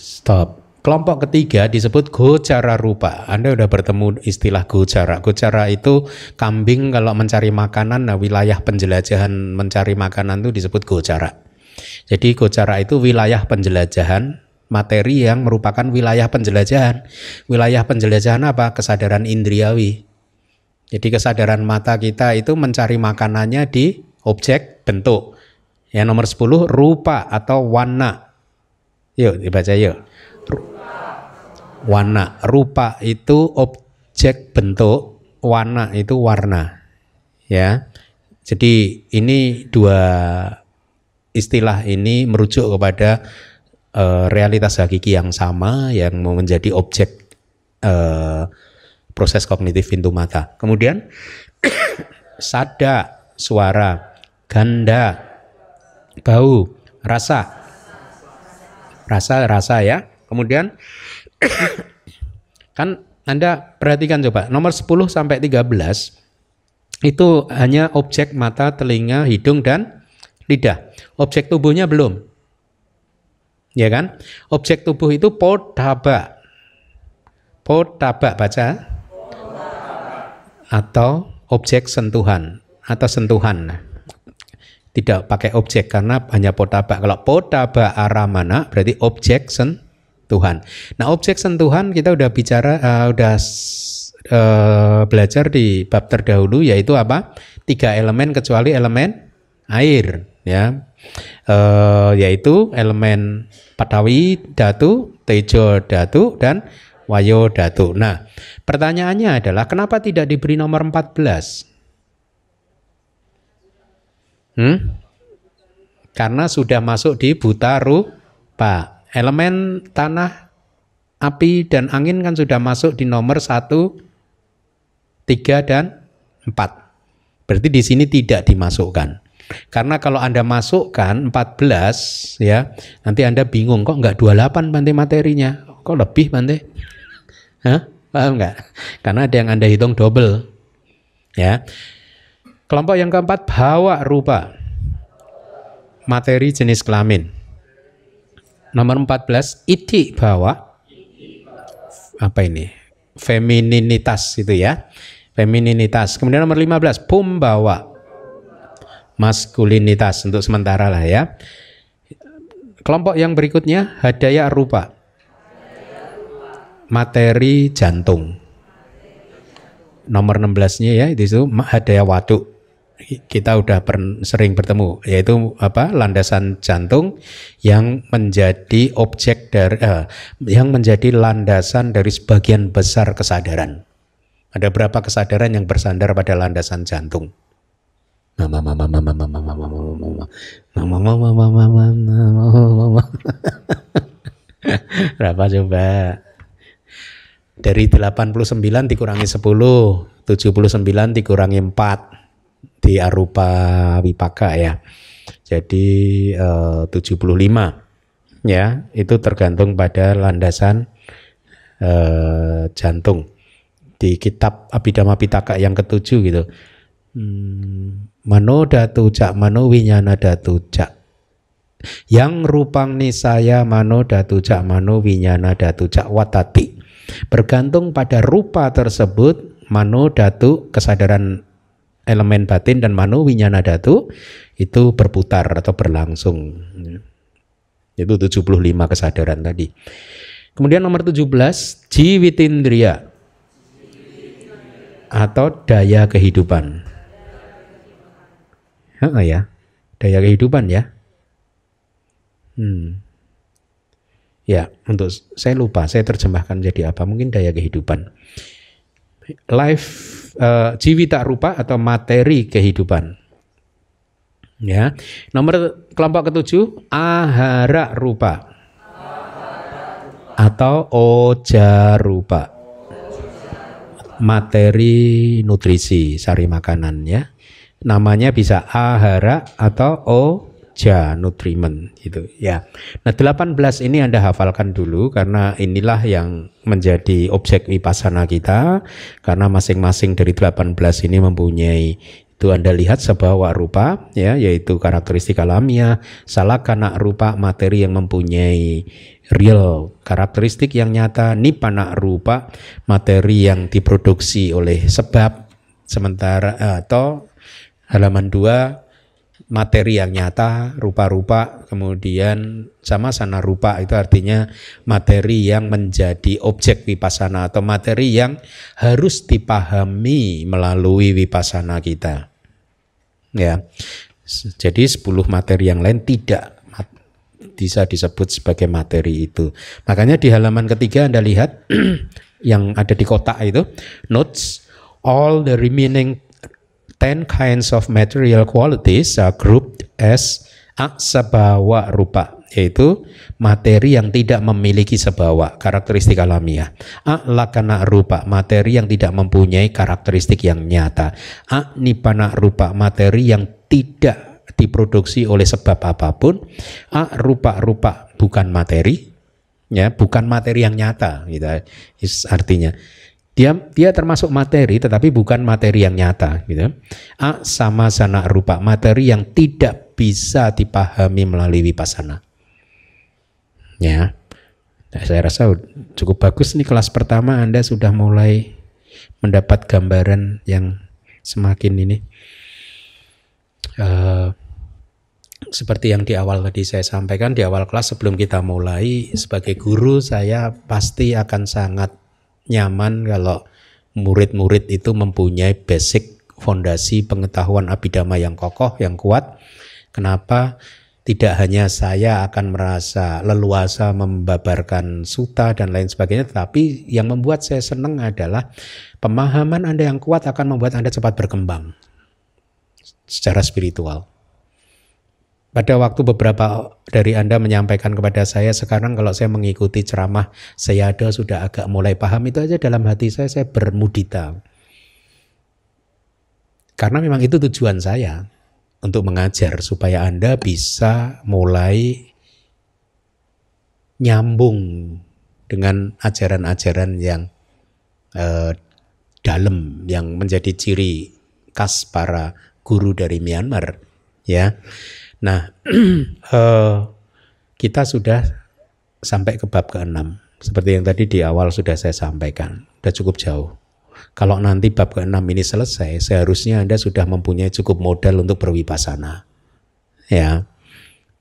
S1: Stop. Kelompok ketiga disebut gocara rupa. Anda sudah bertemu istilah gocara. Gocara itu kambing kalau mencari makanan, nah wilayah penjelajahan mencari makanan itu disebut gocara. Jadi gocara itu wilayah penjelajahan materi yang merupakan wilayah penjelajahan. Wilayah penjelajahan apa? Kesadaran indriawi. Jadi kesadaran mata kita itu mencari makanannya di objek bentuk. Yang nomor 10 rupa atau warna. Yuk dibaca yuk warna. Rupa itu objek bentuk, warna itu warna. Ya. Jadi ini dua istilah ini merujuk kepada uh, realitas hakiki yang sama yang menjadi objek uh, proses kognitif pintu mata. Kemudian sada, suara, ganda, bau, rasa. Rasa, rasa ya. Kemudian kan Anda perhatikan coba, nomor 10 sampai 13 itu hanya objek mata, telinga, hidung dan lidah. Objek tubuhnya belum. Ya kan? Objek tubuh itu podaba. Podaba baca. Atau objek sentuhan atau sentuhan. Tidak pakai objek karena hanya podaba. Kalau podaba aramana berarti objek sen Tuhan. Nah, objek sentuhan kita udah bicara uh, udah uh, belajar di bab terdahulu yaitu apa? Tiga elemen kecuali elemen air ya. Uh, yaitu elemen patawi datu, tejo datu dan wayo datu. Nah, pertanyaannya adalah kenapa tidak diberi nomor 14? Hmm? Karena sudah masuk di buta rupa elemen tanah, api, dan angin kan sudah masuk di nomor 1, 3, dan 4. Berarti di sini tidak dimasukkan. Karena kalau Anda masukkan 14 ya, nanti Anda bingung kok enggak 28 Bante materinya. Kok lebih Bante? Hah? Paham enggak? Karena ada yang Anda hitung double. Ya. Kelompok yang keempat bawa rupa. Materi jenis kelamin. Nomor 14 iti bawa apa ini? Femininitas itu ya. Femininitas. Kemudian nomor 15 pumbawa. maskulinitas untuk sementara lah ya. Kelompok yang berikutnya hadaya rupa. Materi jantung. Nomor 16-nya ya itu hadaya waduk. Kita udah sering bertemu yaitu apa landasan jantung yang menjadi objek dari eh, yang menjadi landasan dari sebagian besar kesadaran. Ada berapa kesadaran yang bersandar pada landasan jantung? Berapa coba? Dari 89 dikurangi 10, 79 dikurangi 4 di arupa wipaka ya. Jadi eh, 75 ya, itu tergantung pada landasan eh, jantung di kitab Abhidhamma Pitaka yang ketujuh gitu. Hmm, mano datu cak mano winyana datu cak. Yang rupang nisaya mano datu cak mano winyana datu cak watati. Bergantung pada rupa tersebut, mano datu kesadaran elemen batin dan mano winyana datu itu berputar atau berlangsung. Itu 75 kesadaran tadi. Kemudian nomor 17, jiwitindriya atau daya kehidupan. Oh, ya, daya kehidupan ya. Hmm. Ya, untuk saya lupa, saya terjemahkan jadi apa? Mungkin daya kehidupan. Life uh, jiwita rupa atau materi kehidupan. Ya. Nomor kelompok ketujuh ahara rupa atau oja rupa materi nutrisi sari makanan ya. Namanya bisa ahara atau oja nutrimen gitu ya. Nah, 18 ini Anda hafalkan dulu karena inilah yang menjadi objek vipassana kita karena masing-masing dari 18 ini mempunyai itu Anda lihat sebuah rupa ya yaitu karakteristik alamiah, salah kanak rupa materi yang mempunyai real, karakteristik yang nyata, nipana rupa, materi yang diproduksi oleh sebab, sementara eh, atau halaman dua materi yang nyata, rupa-rupa, kemudian sama sana rupa itu artinya materi yang menjadi objek vipassana atau materi yang harus dipahami melalui vipassana kita. Ya. Jadi 10 materi yang lain tidak bisa disebut sebagai materi itu. Makanya di halaman ketiga Anda lihat yang ada di kotak itu notes all the remaining 10 kinds of material qualities are grouped as aksabawa rupa yaitu materi yang tidak memiliki sebawa karakteristik alamiah. Alakana rupa materi yang tidak mempunyai karakteristik yang nyata. Nipana rupa materi yang tidak diproduksi oleh sebab apa pun, a rupa-rupa bukan materi, ya bukan materi yang nyata, gitu. Artinya dia dia termasuk materi tetapi bukan materi yang nyata, gitu. A sama sana rupa materi yang tidak bisa dipahami melalui vipassana. Ya, nah, saya rasa cukup bagus nih kelas pertama Anda sudah mulai mendapat gambaran yang semakin ini. Uh, seperti yang di awal tadi saya sampaikan di awal kelas sebelum kita mulai sebagai guru saya pasti akan sangat nyaman kalau murid-murid itu mempunyai basic fondasi pengetahuan abidama yang kokoh yang kuat. Kenapa? Tidak hanya saya akan merasa leluasa membabarkan suta dan lain sebagainya, tapi yang membuat saya senang adalah pemahaman Anda yang kuat akan membuat Anda cepat berkembang secara spiritual pada waktu beberapa dari Anda menyampaikan kepada saya, sekarang kalau saya mengikuti ceramah saya ada sudah agak mulai paham itu aja dalam hati saya, saya bermudita. Karena memang itu tujuan saya untuk mengajar supaya Anda bisa mulai nyambung dengan ajaran-ajaran yang eh, dalam yang menjadi ciri khas para guru dari Myanmar ya Nah, uh, kita sudah sampai ke bab ke-6. Seperti yang tadi di awal sudah saya sampaikan, sudah cukup jauh. kalau nanti bab ke-6 ini selesai, seharusnya Anda sudah mempunyai cukup modal untuk berwipasana. Ya.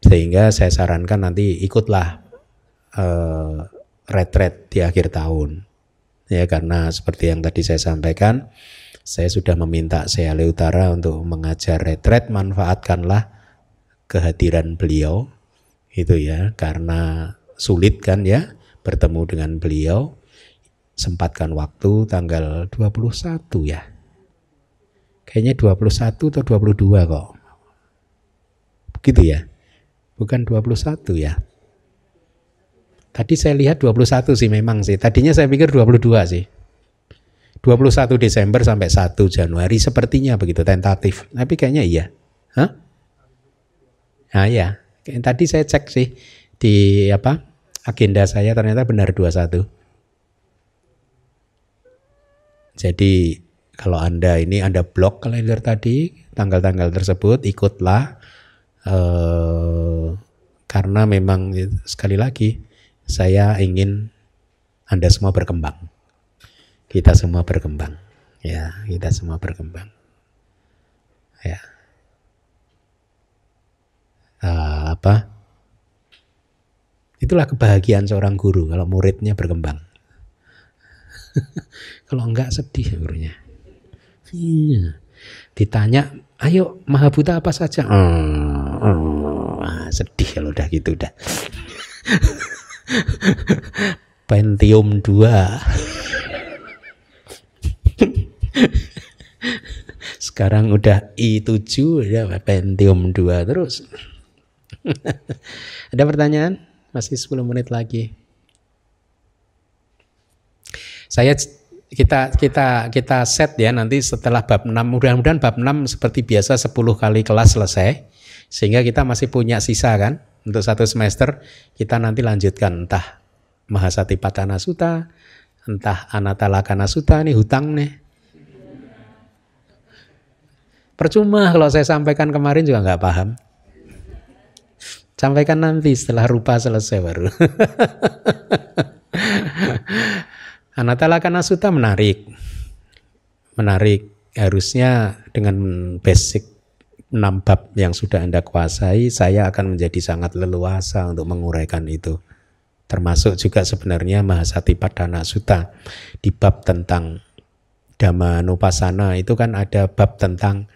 S1: Sehingga saya sarankan nanti ikutlah uh, retret di akhir tahun. Ya, karena seperti yang tadi saya sampaikan, saya sudah meminta saya Utara untuk mengajar retret, manfaatkanlah kehadiran beliau itu ya karena sulit kan ya bertemu dengan beliau sempatkan waktu tanggal 21 ya. Kayaknya 21 atau 22 kok. Begitu ya. Bukan 21 ya. Tadi saya lihat 21 sih memang sih. Tadinya saya pikir 22 sih. 21 Desember sampai 1 Januari sepertinya begitu tentatif. Tapi kayaknya iya. Hah? Nah ya, tadi saya cek sih di apa agenda saya ternyata benar 21. Jadi kalau Anda ini Anda blok kalender tadi, tanggal-tanggal tersebut ikutlah eh, karena memang sekali lagi saya ingin Anda semua berkembang. Kita semua berkembang. Ya, kita semua berkembang. Ya uh, apa? Itulah kebahagiaan seorang guru kalau muridnya berkembang. Kalau enggak sedih gurunya. Iya. ditanya ayo mahabuta apa saja? Oh, oh, sedih kalau udah gitu udah. Pentium 2 sekarang udah i7 ya Pentium 2 terus Ada pertanyaan? Masih 10 menit lagi. Saya kita kita kita set ya nanti setelah bab 6 mudah-mudahan bab 6 seperti biasa 10 kali kelas selesai sehingga kita masih punya sisa kan untuk satu semester kita nanti lanjutkan entah Mahasati Patana Sutta entah Anatalakana Sutta ini hutang nih percuma kalau saya sampaikan kemarin juga nggak paham Sampaikan nanti setelah rupa selesai baru. Anatala karena suta menarik. Menarik. Harusnya dengan basic 6 bab yang sudah Anda kuasai, saya akan menjadi sangat leluasa untuk menguraikan itu. Termasuk juga sebenarnya Mahasati Padana Sutta di bab tentang Dhamma Nupasana itu kan ada bab tentang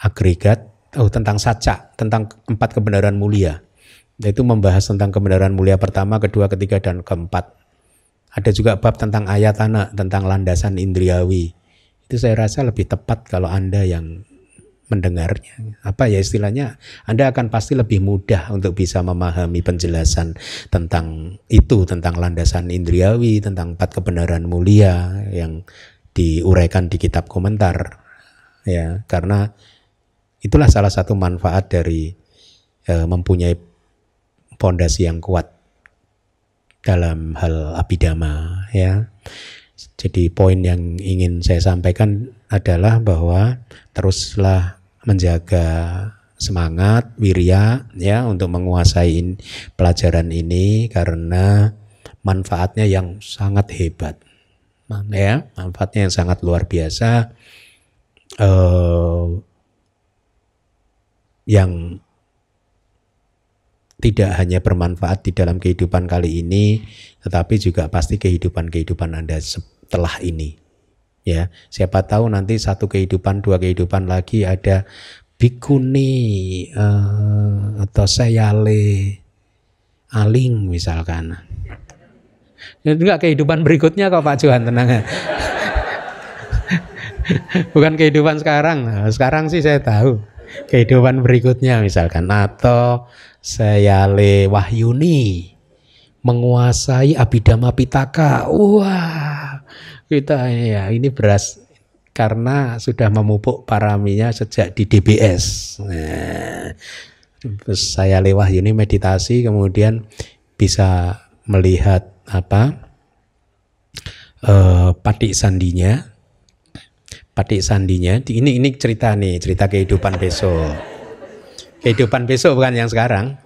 S1: agregat oh tentang saca, tentang empat kebenaran mulia. Yaitu membahas tentang kebenaran mulia pertama, kedua, ketiga, dan keempat. Ada juga bab tentang ayatana, tentang landasan indriawi. Itu saya rasa lebih tepat kalau Anda yang mendengarnya. Apa ya istilahnya? Anda akan pasti lebih mudah untuk bisa memahami penjelasan tentang itu, tentang landasan indriawi, tentang empat kebenaran mulia yang diuraikan di kitab komentar. Ya, karena Itulah salah satu manfaat dari e, mempunyai pondasi yang kuat dalam hal abidama ya. Jadi poin yang ingin saya sampaikan adalah bahwa teruslah menjaga semangat, wirya ya untuk menguasai pelajaran ini karena manfaatnya yang sangat hebat. Ya, manfaatnya yang sangat luar biasa. Uh, yang tidak hanya bermanfaat di dalam kehidupan kali ini, tetapi juga pasti kehidupan-kehidupan Anda setelah ini. Ya, siapa tahu nanti satu kehidupan, dua kehidupan lagi ada bikuni uh, atau sayale aling misalkan. Ya, enggak kehidupan berikutnya kok Pak Johan tenang. Bukan kehidupan sekarang. Sekarang sih saya tahu kehidupan berikutnya misalkan atau saya le Wahyuni menguasai Abhidhamma Pitaka. Wah, kita ya ini beras karena sudah memupuk paraminya sejak di DBS. Nah, saya le Wahyuni meditasi kemudian bisa melihat apa uh, patik sandinya Patik sandinya. Ini ini cerita nih, cerita kehidupan besok. Kehidupan besok bukan yang sekarang.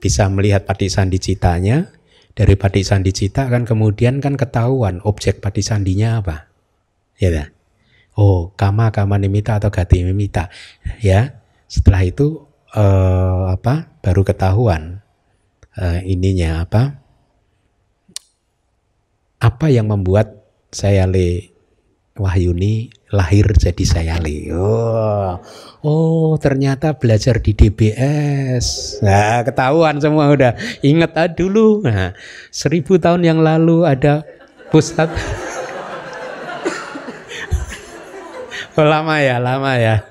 S1: Bisa melihat patik sandi citanya. Dari patik sandi cita kan kemudian kan ketahuan objek patik sandinya apa. Ya dah. Oh, kama kama nimita atau gati nimita. Ya. Setelah itu eh, apa? Baru ketahuan eh, ininya apa? Apa yang membuat saya le Wahyuni lahir jadi Sayali. Oh, oh ternyata belajar di DBS. Nah, ketahuan semua udah. Ingat ah, dulu. Nah, seribu tahun yang lalu ada pusat. oh, lama ya, lama ya,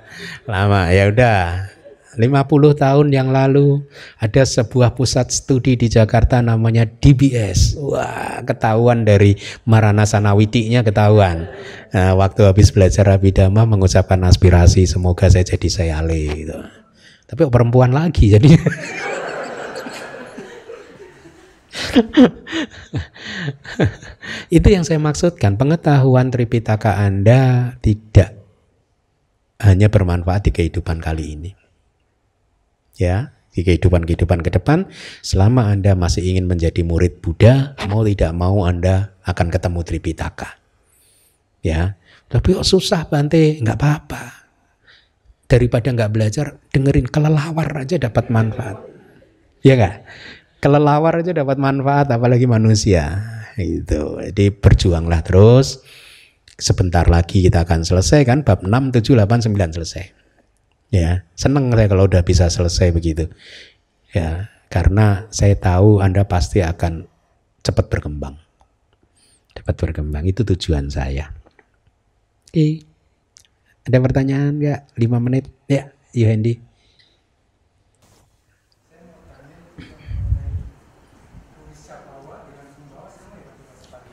S1: lama. Ya udah. 50 tahun yang lalu ada sebuah pusat studi di Jakarta namanya DBS. Wah, ketahuan dari Marana Sanawitinya ketahuan. Nah, waktu habis belajar Abhidhamma mengucapkan aspirasi semoga saya jadi sayale gitu. Tapi perempuan lagi jadi Itu yang saya maksudkan, pengetahuan Tripitaka Anda tidak hanya bermanfaat di kehidupan kali ini ya di kehidupan-kehidupan ke depan selama Anda masih ingin menjadi murid Buddha mau tidak mau Anda akan ketemu Tripitaka. Ya tapi kok susah Bante nggak apa-apa. Daripada nggak belajar dengerin kelelawar aja dapat manfaat. Ya nggak? Kelelawar aja dapat manfaat apalagi manusia. Itu jadi berjuanglah terus. Sebentar lagi kita akan selesai kan? Bab 6 7 8 9 selesai Ya, seneng saya kalau udah bisa selesai begitu. Ya, karena saya tahu Anda pasti akan cepat berkembang. Cepat berkembang itu tujuan saya. Oke. Ada pertanyaan nggak? Lima menit? Ya, Yohendi.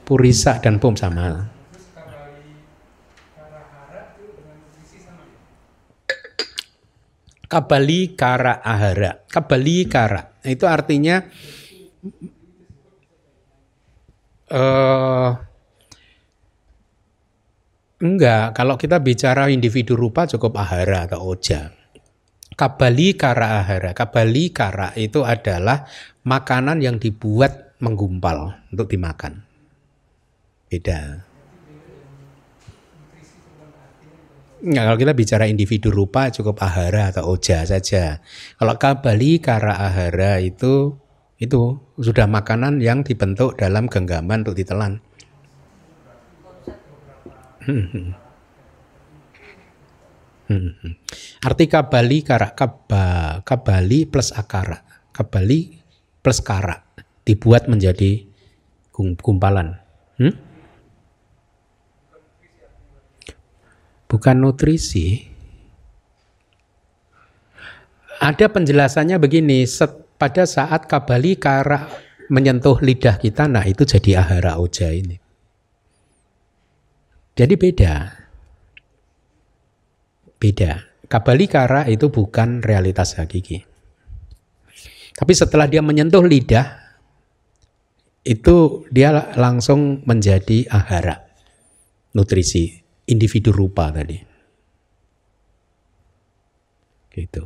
S1: Purisa dan pom sama. Kabali kara ahara. Kabali kara. Itu artinya uh, enggak, kalau kita bicara individu rupa cukup ahara atau oja. Kabali kara ahara. Kabali kara itu adalah makanan yang dibuat menggumpal untuk dimakan. Beda. Nggak, kalau kita bicara individu rupa cukup ahara atau oja saja. Kalau kabali kara ahara itu itu sudah makanan yang dibentuk dalam genggaman untuk ditelan. Arti kabali kara kaba, kabali plus akara, kabali plus kara dibuat menjadi gumpalan. Hmm? Bukan nutrisi. Ada penjelasannya begini, pada saat kabali kara menyentuh lidah kita, nah itu jadi ahara oja ini. Jadi beda. Beda. Kabali kara itu bukan realitas hakiki. Tapi setelah dia menyentuh lidah, itu dia langsung menjadi ahara, nutrisi individu rupa tadi. Gitu.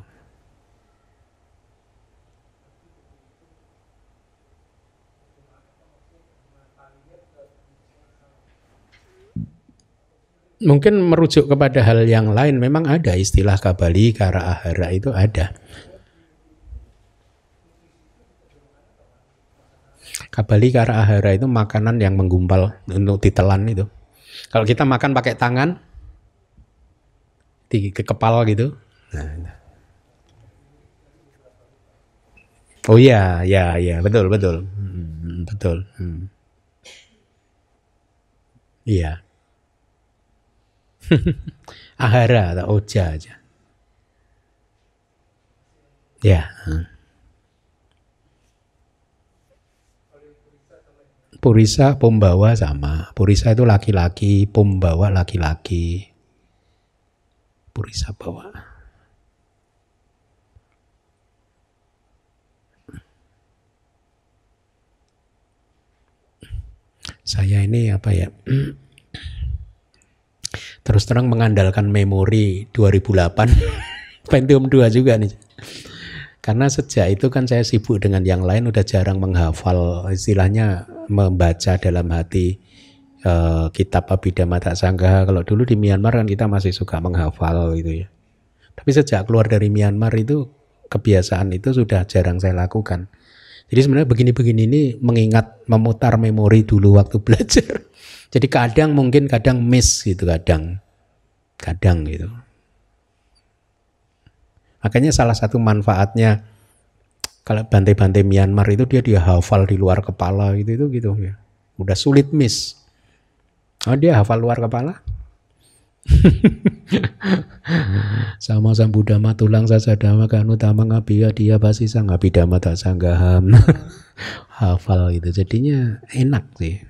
S1: Mungkin merujuk kepada hal yang lain, memang ada istilah kabali, kara ahara itu ada. Kabali kara ahara itu makanan yang menggumpal untuk ditelan itu. Kalau kita makan pakai tangan di ke kepala gitu. Nah, Oh iya, ya, ya, betul, betul, hmm, betul. Hmm. Iya. Ahara atau oja aja. Ya. Hmm. Purisa pembawa sama. Purisa itu laki-laki, pembawa laki-laki. Purisa bawa. Saya ini apa ya? Terus terang mengandalkan memori 2008 Pentium 2 juga nih. Karena sejak itu kan saya sibuk dengan yang lain udah jarang menghafal istilahnya membaca dalam hati eh, kitab Abhidhamma Tak Sanggaha. Kalau dulu di Myanmar kan kita masih suka menghafal gitu ya. Tapi sejak keluar dari Myanmar itu kebiasaan itu sudah jarang saya lakukan. Jadi sebenarnya begini-begini ini mengingat memutar memori dulu waktu belajar. Jadi kadang mungkin kadang miss gitu kadang. Kadang gitu. Makanya salah satu manfaatnya kalau bantai-bantai Myanmar itu dia dia hafal di luar kepala gitu itu gitu ya. Udah sulit miss. Oh dia hafal luar kepala? sama sang budama tulang saja dama kan utama ngabiya dia pasti sang dama tak sanggaham hafal gitu jadinya enak sih